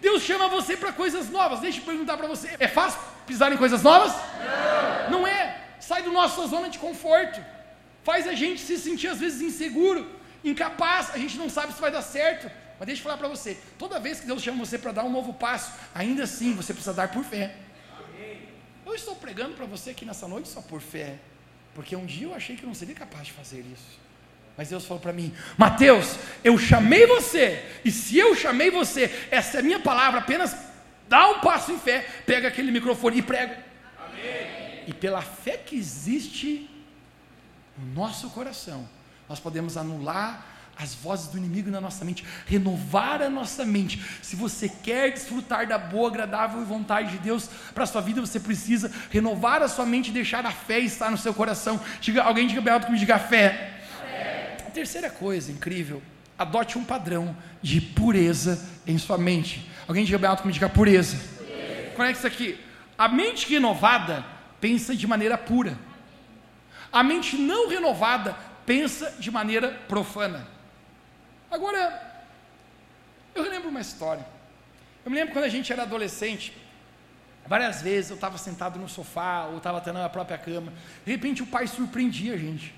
Deus chama você para coisas novas. Deixa eu perguntar para você: é fácil pisar em coisas novas? Não. Não é. Sai do nossa zona de conforto. Faz a gente se sentir às vezes inseguro, incapaz. A gente não sabe se vai dar certo. Mas deixa eu falar para você: toda vez que Deus chama você para dar um novo passo, ainda assim você precisa dar por fé. Eu estou pregando para você aqui nessa noite só por fé, porque um dia eu achei que eu não seria capaz de fazer isso. Mas Deus falou para mim: Mateus, eu chamei você, e se eu chamei você, essa é a minha palavra, apenas dá um passo em fé, pega aquele microfone e prega. Amém. E pela fé que existe no nosso coração, nós podemos anular as vozes do inimigo na nossa mente, renovar a nossa mente. Se você quer desfrutar da boa, agradável vontade de Deus para a sua vida, você precisa renovar a sua mente e deixar a fé estar no seu coração. Diga, alguém diga bem alto que me diga fé. fé. A terceira coisa incrível, adote um padrão de pureza em sua mente. Alguém diga bem alto que me diga pureza. pureza. Conecta isso aqui. A mente renovada pensa de maneira pura. A mente não renovada pensa de maneira profana. Agora, eu lembro uma história. Eu me lembro quando a gente era adolescente, várias vezes eu estava sentado no sofá, ou estava até na própria cama, de repente o pai surpreendia a gente.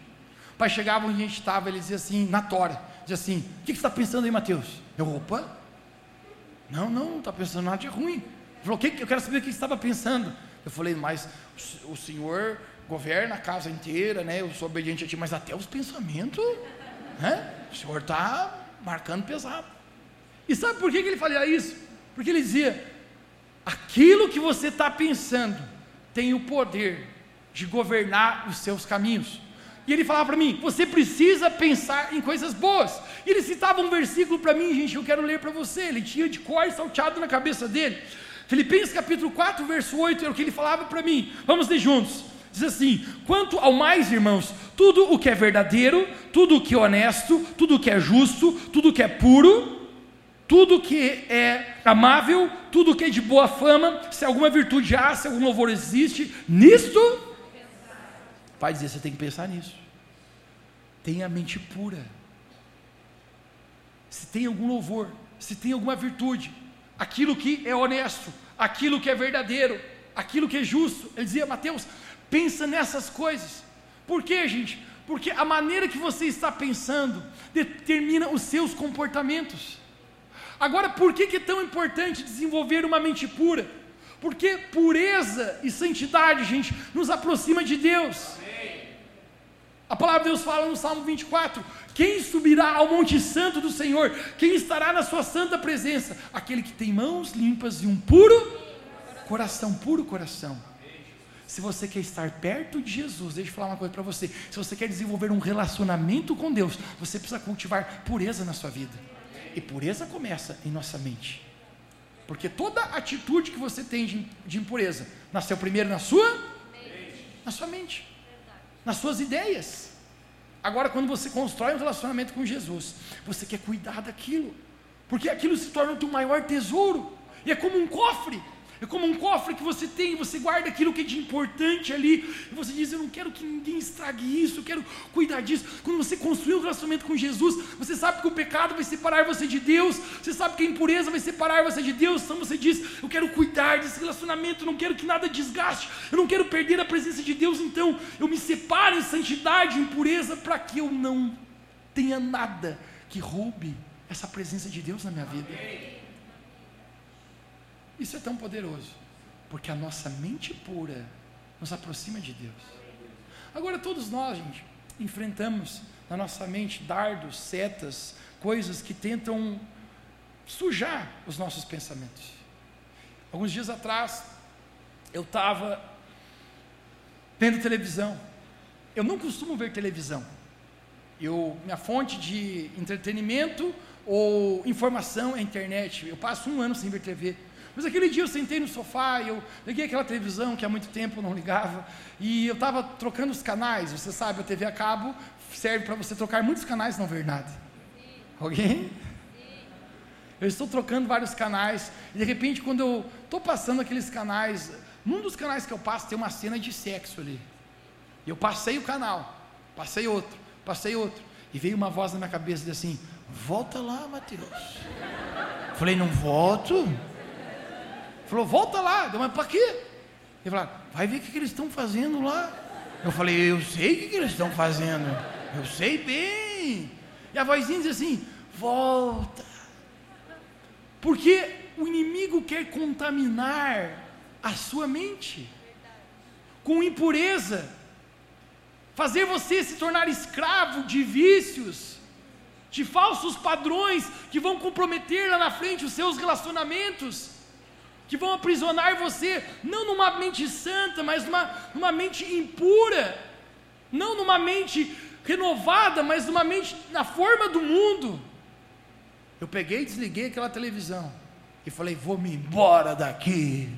O pai chegava onde a gente estava, ele dizia assim, na tora, dizia assim, o que, que você está pensando aí, Mateus? Eu, opa, não, não, não está pensando nada de ruim. Ele falou, que, eu quero saber o que você estava pensando. Eu falei, mas o senhor governa a casa inteira, né? Eu sou obediente a ti, mas até os pensamentos, né? O senhor está marcando pesado. E sabe por que, ele fazia isso? Porque ele dizia: aquilo que você está pensando tem o poder de governar os seus caminhos. E ele falava para mim: você precisa pensar em coisas boas. E ele citava um versículo para mim, gente, eu quero ler para você. Ele tinha de cor salteado na cabeça dele. Filipenses capítulo 4, verso 8, é o que ele falava para mim. Vamos ler juntos. Diz assim: quanto ao mais, irmãos, tudo o que é verdadeiro, tudo o que é honesto, tudo o que é justo, tudo o que é puro, tudo o que é amável, tudo o que é de boa fama, se alguma virtude há, se algum louvor existe, nisto, vai dizer, você tem que pensar nisso. Tenha a mente pura. Se tem algum louvor, se tem alguma virtude, aquilo que é honesto, aquilo que é verdadeiro, aquilo que é justo. Ele dizia, Mateus, Pensa nessas coisas. Por quê, gente? Porque a maneira que você está pensando determina os seus comportamentos. Agora, por que, é tão importante desenvolver uma mente pura? Porque pureza e santidade, gente, nos aproxima de Deus. A palavra de Deus fala no Salmo 24: Quem subirá ao Monte Santo do Senhor? Quem estará na sua santa presença? Aquele que tem mãos limpas e um puro coração, puro coração. Se você quer estar perto de Jesus, deixa eu falar uma coisa para você. Se você quer desenvolver um relacionamento com Deus, você precisa cultivar pureza na sua vida. E pureza começa em nossa mente. Porque toda atitude que você tem de, de impureza nasceu primeiro na sua mente. na sua mente, nas suas ideias. Agora, quando você constrói um relacionamento com Jesus, você quer cuidar daquilo, porque aquilo se torna o teu maior tesouro, e é como um cofre. É como um cofre que você tem, você guarda aquilo que é de importante ali, e você diz: Eu não quero que ninguém estrague isso, eu quero cuidar disso. Quando você construir um relacionamento com Jesus, você sabe que o pecado vai separar você de Deus, você sabe que a impureza vai separar você de Deus, então você diz: Eu quero cuidar desse relacionamento, eu não quero que nada desgaste, eu não quero perder a presença de Deus, então eu me separo em santidade, em pureza, para que eu não tenha nada que roube essa presença de Deus na minha vida. Amém. Isso é tão poderoso, porque a nossa mente pura nos aproxima de Deus. Agora, todos nós, gente, enfrentamos na nossa mente dardos, setas, coisas que tentam sujar os nossos pensamentos. Alguns dias atrás, eu estava vendo televisão. Eu não costumo ver televisão. Eu, minha fonte de entretenimento ou informação é a internet. Eu passo um ano sem ver TV Mas aquele dia eu sentei no sofá, eu liguei aquela televisão que há muito tempo não ligava, e eu estava trocando os canais. Você sabe, a TV a cabo serve para você trocar muitos canais, não ver nada. Alguém? Eu estou trocando vários canais, e de repente, quando eu estou passando aqueles canais, num dos canais que eu passo tem uma cena de sexo ali. E eu passei o canal, passei outro, passei outro, e veio uma voz na minha cabeça e assim: Volta lá, Mateus. Falei, não volto. Falou, volta lá. Deu, mas para quê? Ele falou, vai ver o que, que eles estão fazendo lá. Eu falei, eu sei o que, que eles estão fazendo. Eu sei bem. E a vozinha diz assim: volta. Porque o inimigo quer contaminar a sua mente com impureza, fazer você se tornar escravo de vícios, de falsos padrões que vão comprometer lá na frente os seus relacionamentos, que vão aprisionar você, não numa mente santa, mas numa, numa mente impura, não numa mente renovada, mas numa mente na forma do mundo. Eu peguei e desliguei aquela televisão e falei: vou me embora daqui.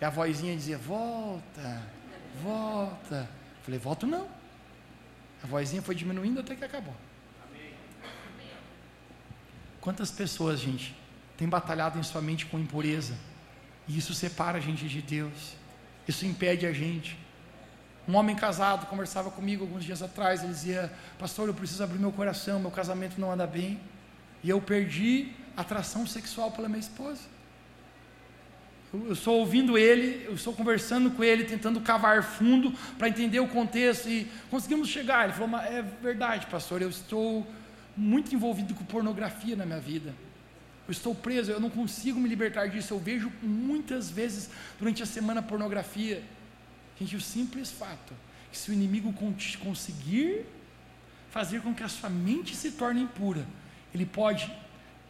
E a vozinha dizia: volta, volta. Eu falei: volto não. A vozinha foi diminuindo até que acabou. Quantas pessoas, gente, têm batalhado em sua mente com impureza? E isso separa a gente de Deus. Isso impede a gente. Um homem casado conversava comigo alguns dias atrás. Ele dizia: Pastor, eu preciso abrir meu coração. Meu casamento não anda bem. E eu perdi atração sexual pela minha esposa. Eu estou ouvindo ele, eu estou conversando com ele, tentando cavar fundo para entender o contexto e conseguimos chegar. Ele falou: É verdade, pastor, eu estou muito envolvido com pornografia na minha vida. Eu estou preso, eu não consigo me libertar disso. Eu vejo muitas vezes durante a semana pornografia. Gente, o simples fato que se o inimigo conseguir fazer com que a sua mente se torne impura, ele pode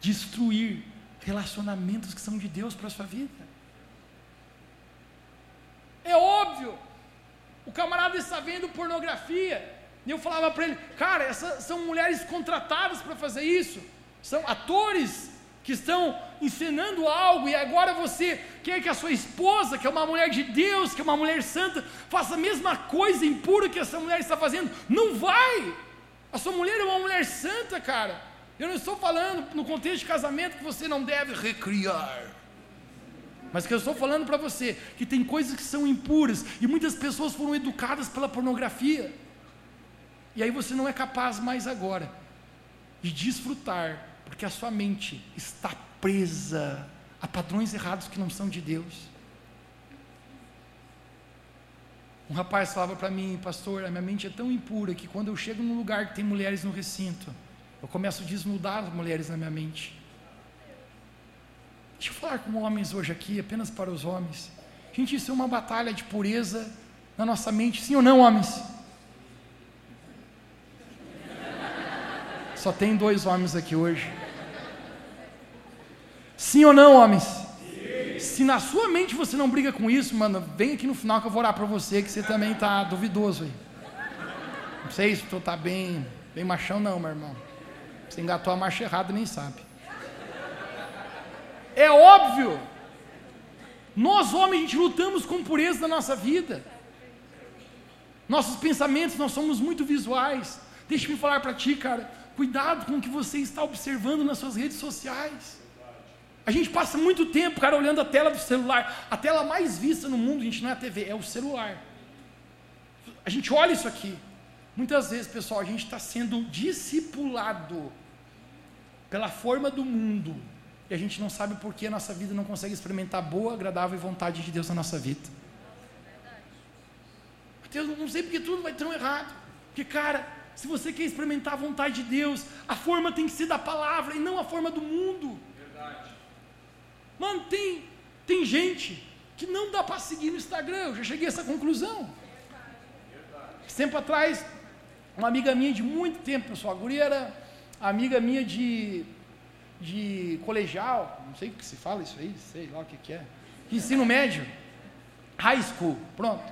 destruir relacionamentos que são de Deus para a sua vida. É óbvio. O camarada está vendo pornografia. E eu falava para ele, cara, essas são mulheres contratadas para fazer isso. São atores que estão ensinando algo e agora você quer que a sua esposa, que é uma mulher de Deus, que é uma mulher santa, faça a mesma coisa impura que essa mulher está fazendo. Não vai! A sua mulher é uma mulher santa, cara. Eu não estou falando no contexto de casamento que você não deve recriar. Mas que eu estou falando para você que tem coisas que são impuras e muitas pessoas foram educadas pela pornografia. E aí você não é capaz mais agora de desfrutar, porque a sua mente está presa a padrões errados que não são de Deus. Um rapaz falava para mim, pastor, a minha mente é tão impura que quando eu chego num lugar que tem mulheres no recinto, eu começo a desnudar as mulheres na minha mente. Deixa eu falar com homens hoje aqui, apenas para os homens. Gente, isso é uma batalha de pureza na nossa mente, sim ou não, homens? Só tem dois homens aqui hoje. Sim ou não, homens? Se na sua mente você não briga com isso, mano, vem aqui no final que eu vou orar para você, que você também está duvidoso aí. Não sei se tu está bem, bem machão, não, meu irmão. Você engatou a marcha errada nem sabe. É óbvio. Nós, homens, a gente lutamos com pureza na nossa vida. Nossos pensamentos, nós somos muito visuais. Deixa-me falar para ti, cara. Cuidado com o que você está observando nas suas redes sociais. A gente passa muito tempo, cara, olhando a tela do celular. A tela mais vista no mundo, a gente não é a TV, é o celular. A gente olha isso aqui. Muitas vezes, pessoal, a gente está sendo discipulado pela forma do mundo e a gente não sabe por que a nossa vida não consegue experimentar boa, agradável e vontade de Deus na nossa vida. Deus, não sei porque tudo vai tão errado. Porque, cara, se você quer experimentar a vontade de Deus, a forma tem que ser da palavra e não a forma do mundo. Mano, tem, tem gente que não dá para seguir no Instagram. Eu já cheguei a essa conclusão. Verdade. Tempo atrás, uma amiga minha de muito tempo, pessoal, a guria era amiga minha de de colegial, não sei o que se fala isso aí, sei lá o que, que é. Ensino médio, high school, pronto.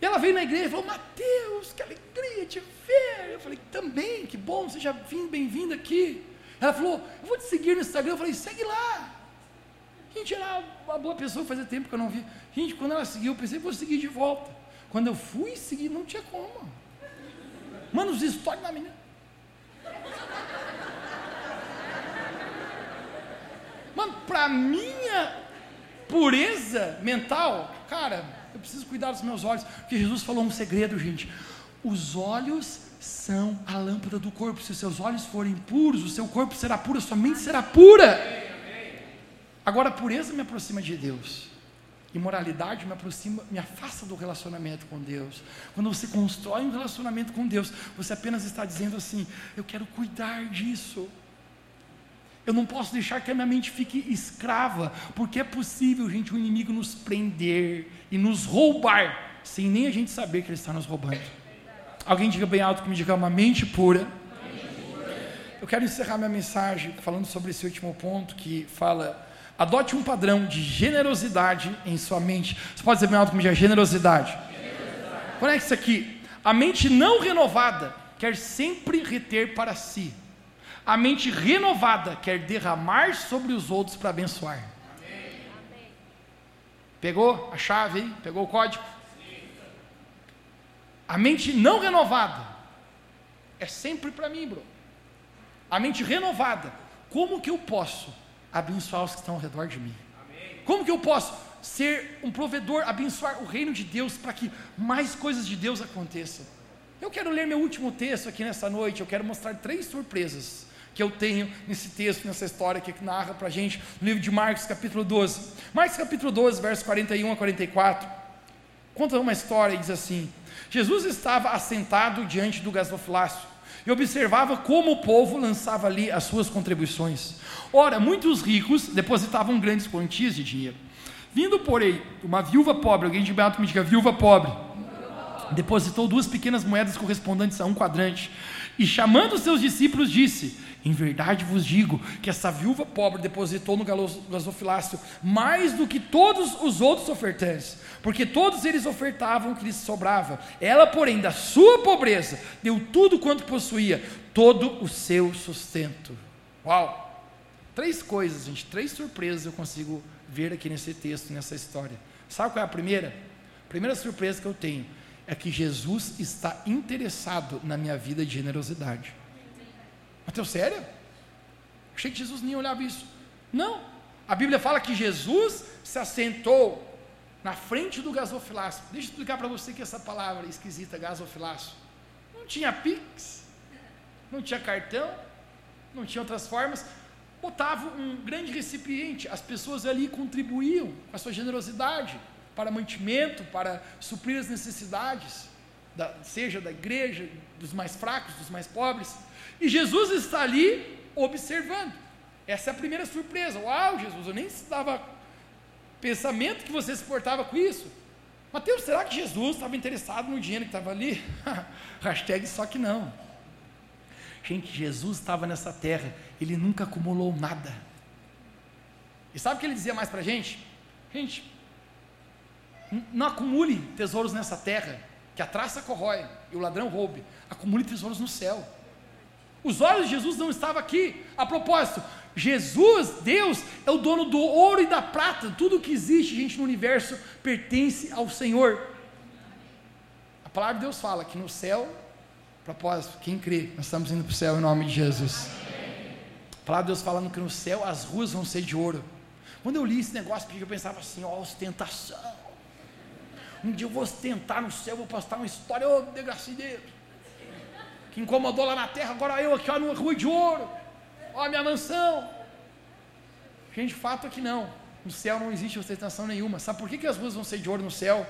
E ela veio na igreja e falou: Mateus, que alegria te ver. Eu falei: também, que bom, seja bem-vindo aqui. Ela falou, eu vou te seguir no Instagram. Eu falei, segue lá. Gente, era uma boa pessoa, fazia tempo que eu não vi. Gente, quando ela seguiu, eu pensei, vou seguir de volta. Quando eu fui seguir, não tinha como. Mano, os stories da menina. Mano, para minha pureza mental, cara, eu preciso cuidar dos meus olhos, porque Jesus falou um segredo, gente. Os olhos são a lâmpada do corpo. Se os seus olhos forem puros, o seu corpo será puro, a sua mente será pura. Agora, a pureza me aproxima de Deus. Imoralidade me aproxima, me afasta do relacionamento com Deus. Quando você constrói um relacionamento com Deus, você apenas está dizendo assim: Eu quero cuidar disso. Eu não posso deixar que a minha mente fique escrava, porque é possível, gente, o inimigo nos prender e nos roubar, sem nem a gente saber que ele está nos roubando. Alguém diga bem alto que me diga uma mente pura. Eu quero encerrar minha mensagem falando sobre esse último ponto que fala Adote um padrão de generosidade em sua mente. Você pode dizer bem alto comigo, generosidade. generosidade. Conecte isso aqui. A mente não renovada quer sempre reter para si. A mente renovada quer derramar sobre os outros para abençoar. Amém. Pegou a chave aí? Pegou o código? A mente não renovada é sempre para mim, bro. A mente renovada, como que eu posso abençoar os que estão ao redor de mim. Como que eu posso ser um provedor, abençoar o reino de Deus para que mais coisas de Deus aconteçam? Eu quero ler meu último texto aqui nessa noite, eu quero mostrar três surpresas que eu tenho nesse texto, nessa história que narra para a gente, no livro de Marcos, capítulo 12. Marcos, capítulo 12, versos 41 a 44, conta uma história e diz assim: Jesus estava assentado diante do gasofilácio e observava como o povo lançava ali as suas contribuições. Ora, muitos ricos depositavam grandes quantias de dinheiro. Vindo, porém, uma viúva pobre, alguém de Beato me diga, viúva pobre, depositou duas pequenas moedas correspondentes a um quadrante, e chamando seus discípulos, disse: Em verdade vos digo que essa viúva pobre depositou no gasofilácio mais do que todos os outros ofertantes, porque todos eles ofertavam o que lhes sobrava. Ela, porém, da sua pobreza, deu tudo quanto possuía, todo o seu sustento. Uau! Três coisas, gente, três surpresas eu consigo ver aqui nesse texto, nessa história. Sabe qual é a primeira? Primeira surpresa que eu tenho é que Jesus está interessado na minha vida de generosidade. Mateus, sério? Achei que Jesus nem olhava isso. Não. A Bíblia fala que Jesus se assentou na frente do gasofilácio. Deixa eu explicar para você que essa palavra esquisita, gasofilácio, não tinha Pix, não tinha cartão, não tinha outras formas botava um grande recipiente, as pessoas ali contribuíam com a sua generosidade para mantimento, para suprir as necessidades, da, seja da igreja, dos mais fracos, dos mais pobres. E Jesus está ali observando. Essa é a primeira surpresa. Uau, Jesus, eu nem dava pensamento que você se portava com isso. Mateus, será que Jesus estava interessado no dinheiro que estava ali? Hashtag só que não. Gente, Jesus estava nessa terra, ele nunca acumulou nada. E sabe o que ele dizia mais para a gente? Gente, não acumule tesouros nessa terra, que a traça corrói e o ladrão roube. Acumule tesouros no céu. Os olhos de Jesus não estavam aqui. A propósito, Jesus, Deus, é o dono do ouro e da prata. Tudo que existe, gente, no universo pertence ao Senhor. A palavra de Deus fala que no céu Propósito, quem crê, nós estamos indo para o céu em nome de Jesus. A palavra de Deus falando que no céu as ruas vão ser de ouro. Quando eu li esse negócio, eu pensava assim, ó, ostentação. Um dia eu vou ostentar no céu, vou postar uma história, ô, oh, desgracideiro. Que incomodou lá na terra, agora eu aqui, ó, numa rua de ouro. Ó, a minha mansão. Gente, fato é que não. No céu não existe ostentação nenhuma. Sabe por que, que as ruas vão ser de ouro no céu?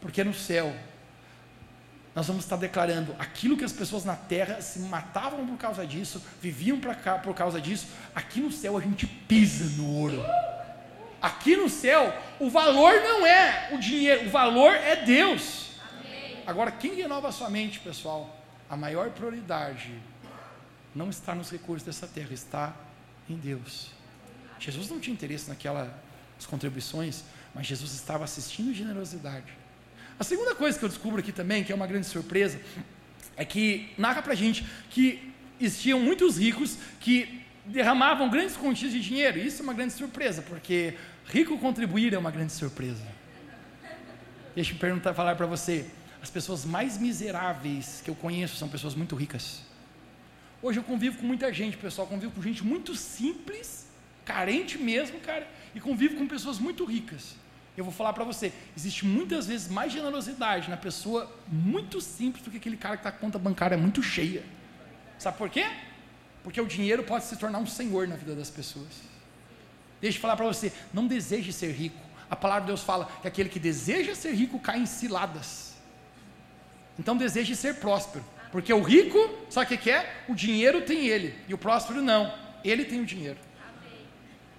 Porque no céu nós vamos estar declarando aquilo que as pessoas na terra se matavam por causa disso, viviam cá por causa disso. Aqui no céu a gente pisa no ouro. Aqui no céu, o valor não é o dinheiro, o valor é Deus. Amém. Agora, quem renova a sua mente, pessoal? A maior prioridade não está nos recursos dessa terra, está em Deus. Jesus não tinha interesse naquelas contribuições, mas Jesus estava assistindo generosidade. A segunda coisa que eu descubro aqui também, que é uma grande surpresa, é que narra pra gente que existiam muitos ricos que derramavam grandes quantias de dinheiro. Isso é uma grande surpresa, porque rico contribuir é uma grande surpresa. Deixa eu perguntar, falar para você, as pessoas mais miseráveis que eu conheço são pessoas muito ricas. Hoje eu convivo com muita gente, pessoal, convivo com gente muito simples, carente mesmo, cara, e convivo com pessoas muito ricas. Eu vou falar para você, existe muitas vezes mais generosidade na pessoa muito simples do que aquele cara que está com a conta bancária muito cheia. Sabe por quê? Porque o dinheiro pode se tornar um senhor na vida das pessoas. Deixa eu falar para você, não deseje ser rico. A palavra de Deus fala que aquele que deseja ser rico cai em ciladas. Então deseje ser próspero. Porque o rico, sabe o que é? O dinheiro tem ele, e o próspero não. Ele tem o dinheiro.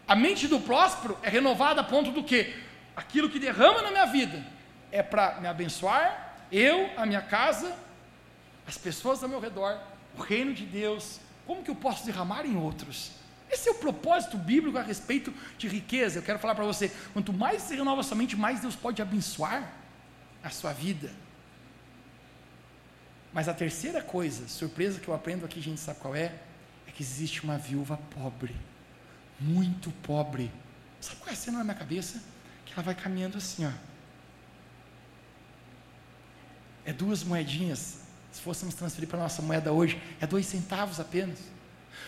A mente do próspero é renovada a ponto do que? Aquilo que derrama na minha vida é para me abençoar, eu, a minha casa, as pessoas ao meu redor, o reino de Deus. Como que eu posso derramar em outros? Esse é o propósito bíblico a respeito de riqueza. Eu quero falar para você: quanto mais você renova sua mente, mais Deus pode abençoar a sua vida. Mas a terceira coisa, surpresa que eu aprendo aqui, a gente sabe qual é? É que existe uma viúva pobre, muito pobre. Sabe qual é a cena na minha cabeça? Que ela vai caminhando assim, ó. É duas moedinhas. Se fôssemos transferir para a nossa moeda hoje, é dois centavos apenas.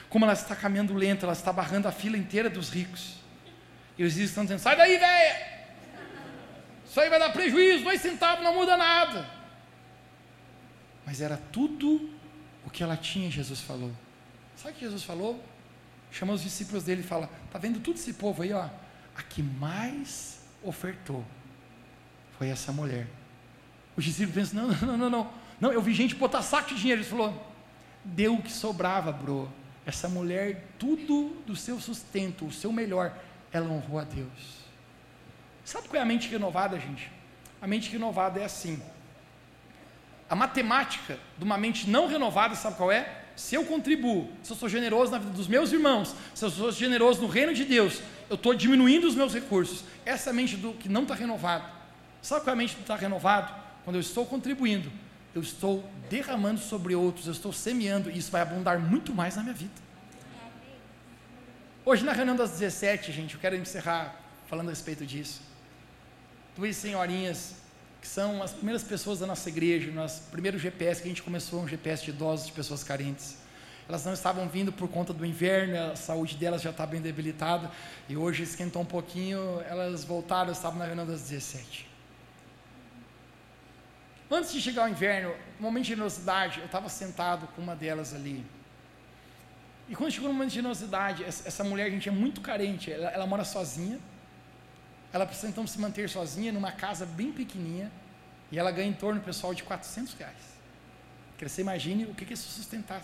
Como ela está caminhando lento, ela está barrando a fila inteira dos ricos. E os ricos estão dizendo: sai daí, velha! Isso aí vai dar prejuízo, dois centavos não muda nada mas era tudo o que ela tinha, Jesus falou. Sabe o que Jesus falou? Chama os discípulos dele e fala: Está vendo todo esse povo aí, ó? A que mais ofertou foi essa mulher. Os discípulos pensam: Não, não, não, não. Não, eu vi gente botar saco de dinheiro. Ele falou: Deu o que sobrava, bro. Essa mulher, tudo do seu sustento, o seu melhor, ela honrou a Deus. Sabe qual é a mente renovada, gente? A mente renovada é assim. A matemática de uma mente não renovada, sabe qual é? Se eu contribuo, se eu sou generoso na vida dos meus irmãos, se eu sou generoso no reino de Deus, eu estou diminuindo os meus recursos. Essa é a mente do que não está renovada. Sabe qual é a mente que está renovado? Quando eu estou contribuindo, eu estou derramando sobre outros, eu estou semeando, e isso vai abundar muito mais na minha vida. Hoje, na reunião das 17, gente, eu quero encerrar falando a respeito disso. Duas senhorinhas que são as primeiras pessoas da nossa igreja, nosso primeiro GPS que a gente começou, um GPS de idosos, de pessoas carentes. Elas não estavam vindo por conta do inverno, a saúde delas já está bem debilitada, e hoje esquentou um pouquinho, elas voltaram, estavam na reunião das 17. Antes de chegar o inverno, um momento de generosidade, eu estava sentado com uma delas ali. E quando chegou no momento de generosidade, essa mulher, a gente é muito carente, ela, ela mora sozinha, ela precisa então se manter sozinha numa casa bem pequenininha e ela ganha em torno, pessoal, de 400 reais. Que você imagine o que, que é isso sustentar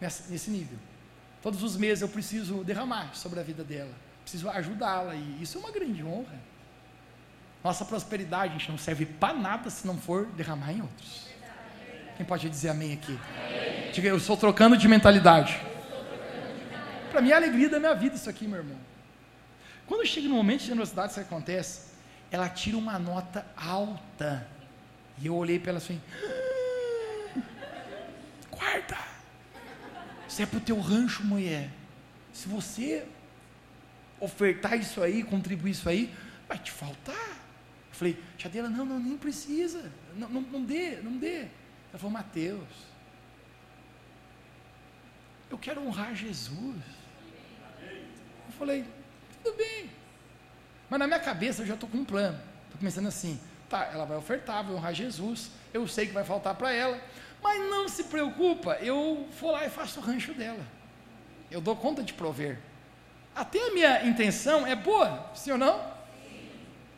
nessa, nesse nível. Todos os meses eu preciso derramar sobre a vida dela, preciso ajudá-la e isso é uma grande honra. Nossa prosperidade, gente não serve para nada se não for derramar em outros. Quem pode dizer amém aqui? Diga, eu estou trocando de mentalidade. Para mim é a alegria da minha vida isso aqui, meu irmão. Quando chega no momento de generosidade, isso acontece, ela tira uma nota alta. E eu olhei para ela assim: guarda, isso é para o teu rancho, mulher. Se você ofertar isso aí, contribuir isso aí, vai te faltar. Falei, tia dela, não, não, nem precisa. Não, não, não dê, não dê. Ela falou, Mateus, eu quero honrar Jesus. Eu falei, tudo bem. Mas na minha cabeça eu já estou com um plano. Estou pensando assim, tá, ela vai ofertar, vai honrar Jesus, eu sei que vai faltar para ela, mas não se preocupa, eu vou lá e faço o rancho dela. Eu dou conta de prover. Até a minha intenção é boa, sim ou não?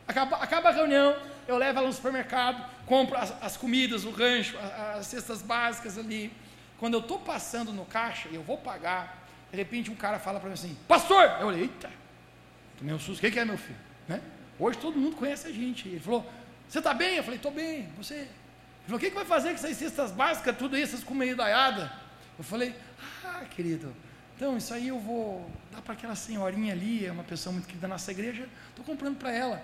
Acaba, acaba a reunião, eu levo ela no supermercado, compro as, as comidas, o rancho, as, as cestas básicas ali. Quando eu estou passando no caixa, eu vou pagar, de repente um cara fala para mim assim, pastor! Eu olhei, eita, Tomei um susto. O que é, meu filho? Né? Hoje todo mundo conhece a gente. Ele falou: Você está bem? Eu falei: Estou bem. Você? Ele falou: O que, que vai fazer com essas cestas básicas, tudo isso, essas comidaiadas? Eu falei: Ah, querido, então isso aí eu vou dar para aquela senhorinha ali, é uma pessoa muito querida da nossa igreja, estou comprando para ela.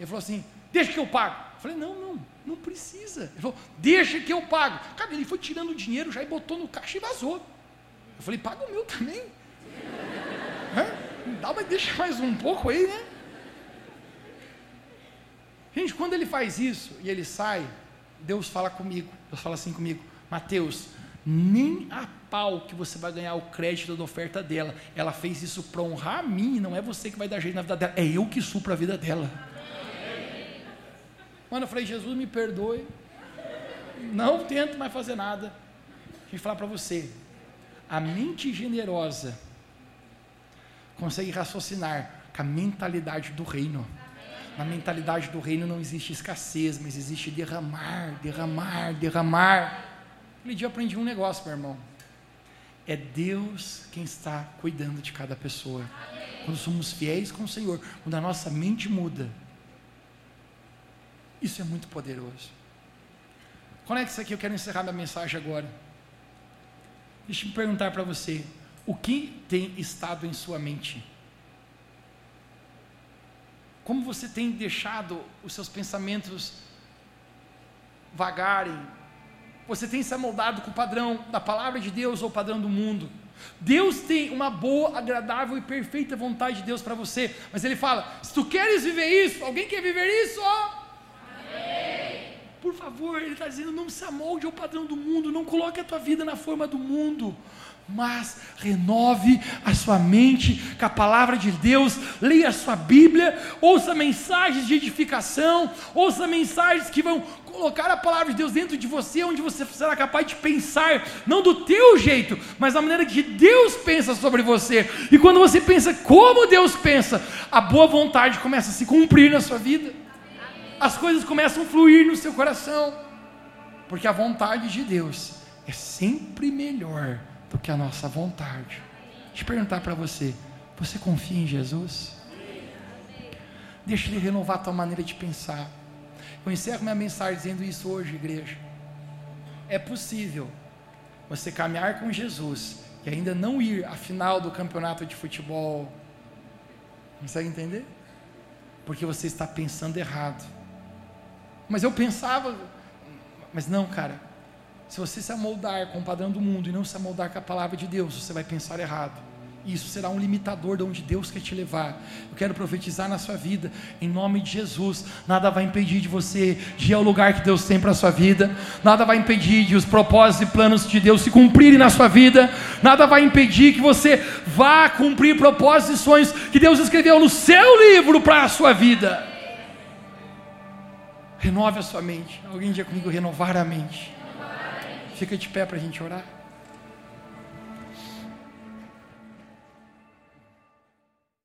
Ele falou assim: Deixa que eu pago. Eu falei: Não, não, não precisa. Ele falou: Deixa que eu pago. Cara, ele foi tirando o dinheiro já e botou no caixa e vazou. Eu falei: Paga o meu também. Dá, mas deixa mais um pouco aí, né? Gente, quando ele faz isso e ele sai, Deus fala comigo. Deus fala assim comigo: Mateus, nem a pau que você vai ganhar o crédito da oferta dela. Ela fez isso para honrar a mim, não é você que vai dar jeito na vida dela, é eu que supro a vida dela. Mano, eu falei: Jesus, me perdoe. Não tento mais fazer nada. Deixa eu falar para você: a mente generosa consegue raciocinar com a mentalidade do reino. Na mentalidade do reino não existe escassez, mas existe derramar, derramar, derramar. Aquele dia eu aprendi um negócio, meu irmão. É Deus quem está cuidando de cada pessoa. Quando somos fiéis com o Senhor, quando a nossa mente muda, isso é muito poderoso. Conecta isso aqui, eu quero encerrar minha mensagem agora. Deixa eu perguntar para você: o que tem estado em sua mente? Como você tem deixado os seus pensamentos vagarem? Você tem se amoldado com o padrão da palavra de Deus ou o padrão do mundo? Deus tem uma boa, agradável e perfeita vontade de Deus para você, mas Ele fala: se tu queres viver isso, alguém quer viver isso? Amém. Por favor, Ele está dizendo: não se amolde ao padrão do mundo, não coloque a tua vida na forma do mundo mas renove a sua mente com a palavra de Deus, leia a sua Bíblia, ouça mensagens de edificação, ouça mensagens que vão colocar a palavra de Deus dentro de você, onde você será capaz de pensar, não do teu jeito, mas da maneira que Deus pensa sobre você. E quando você pensa como Deus pensa, a boa vontade começa a se cumprir na sua vida. As coisas começam a fluir no seu coração, porque a vontade de Deus é sempre melhor do que a nossa vontade. Deixa eu perguntar para você: você confia em Jesus? Deixa Ele renovar a tua maneira de pensar. Eu encerro minha mensagem dizendo isso hoje, igreja. É possível você caminhar com Jesus e ainda não ir à final do campeonato de futebol. Consegue entender? Porque você está pensando errado. Mas eu pensava, mas não, cara. Se você se amoldar com o padrão do mundo e não se amoldar com a palavra de Deus, você vai pensar errado. Isso será um limitador de onde Deus quer te levar. Eu quero profetizar na sua vida, em nome de Jesus. Nada vai impedir de você de ir ao lugar que Deus tem para a sua vida. Nada vai impedir de os propósitos e planos de Deus se cumprirem na sua vida. Nada vai impedir que você vá cumprir propósitos e sonhos que Deus escreveu no seu livro para a sua vida. Renove a sua mente. Alguém diga comigo: renovar a mente. Fica de pé para a gente orar.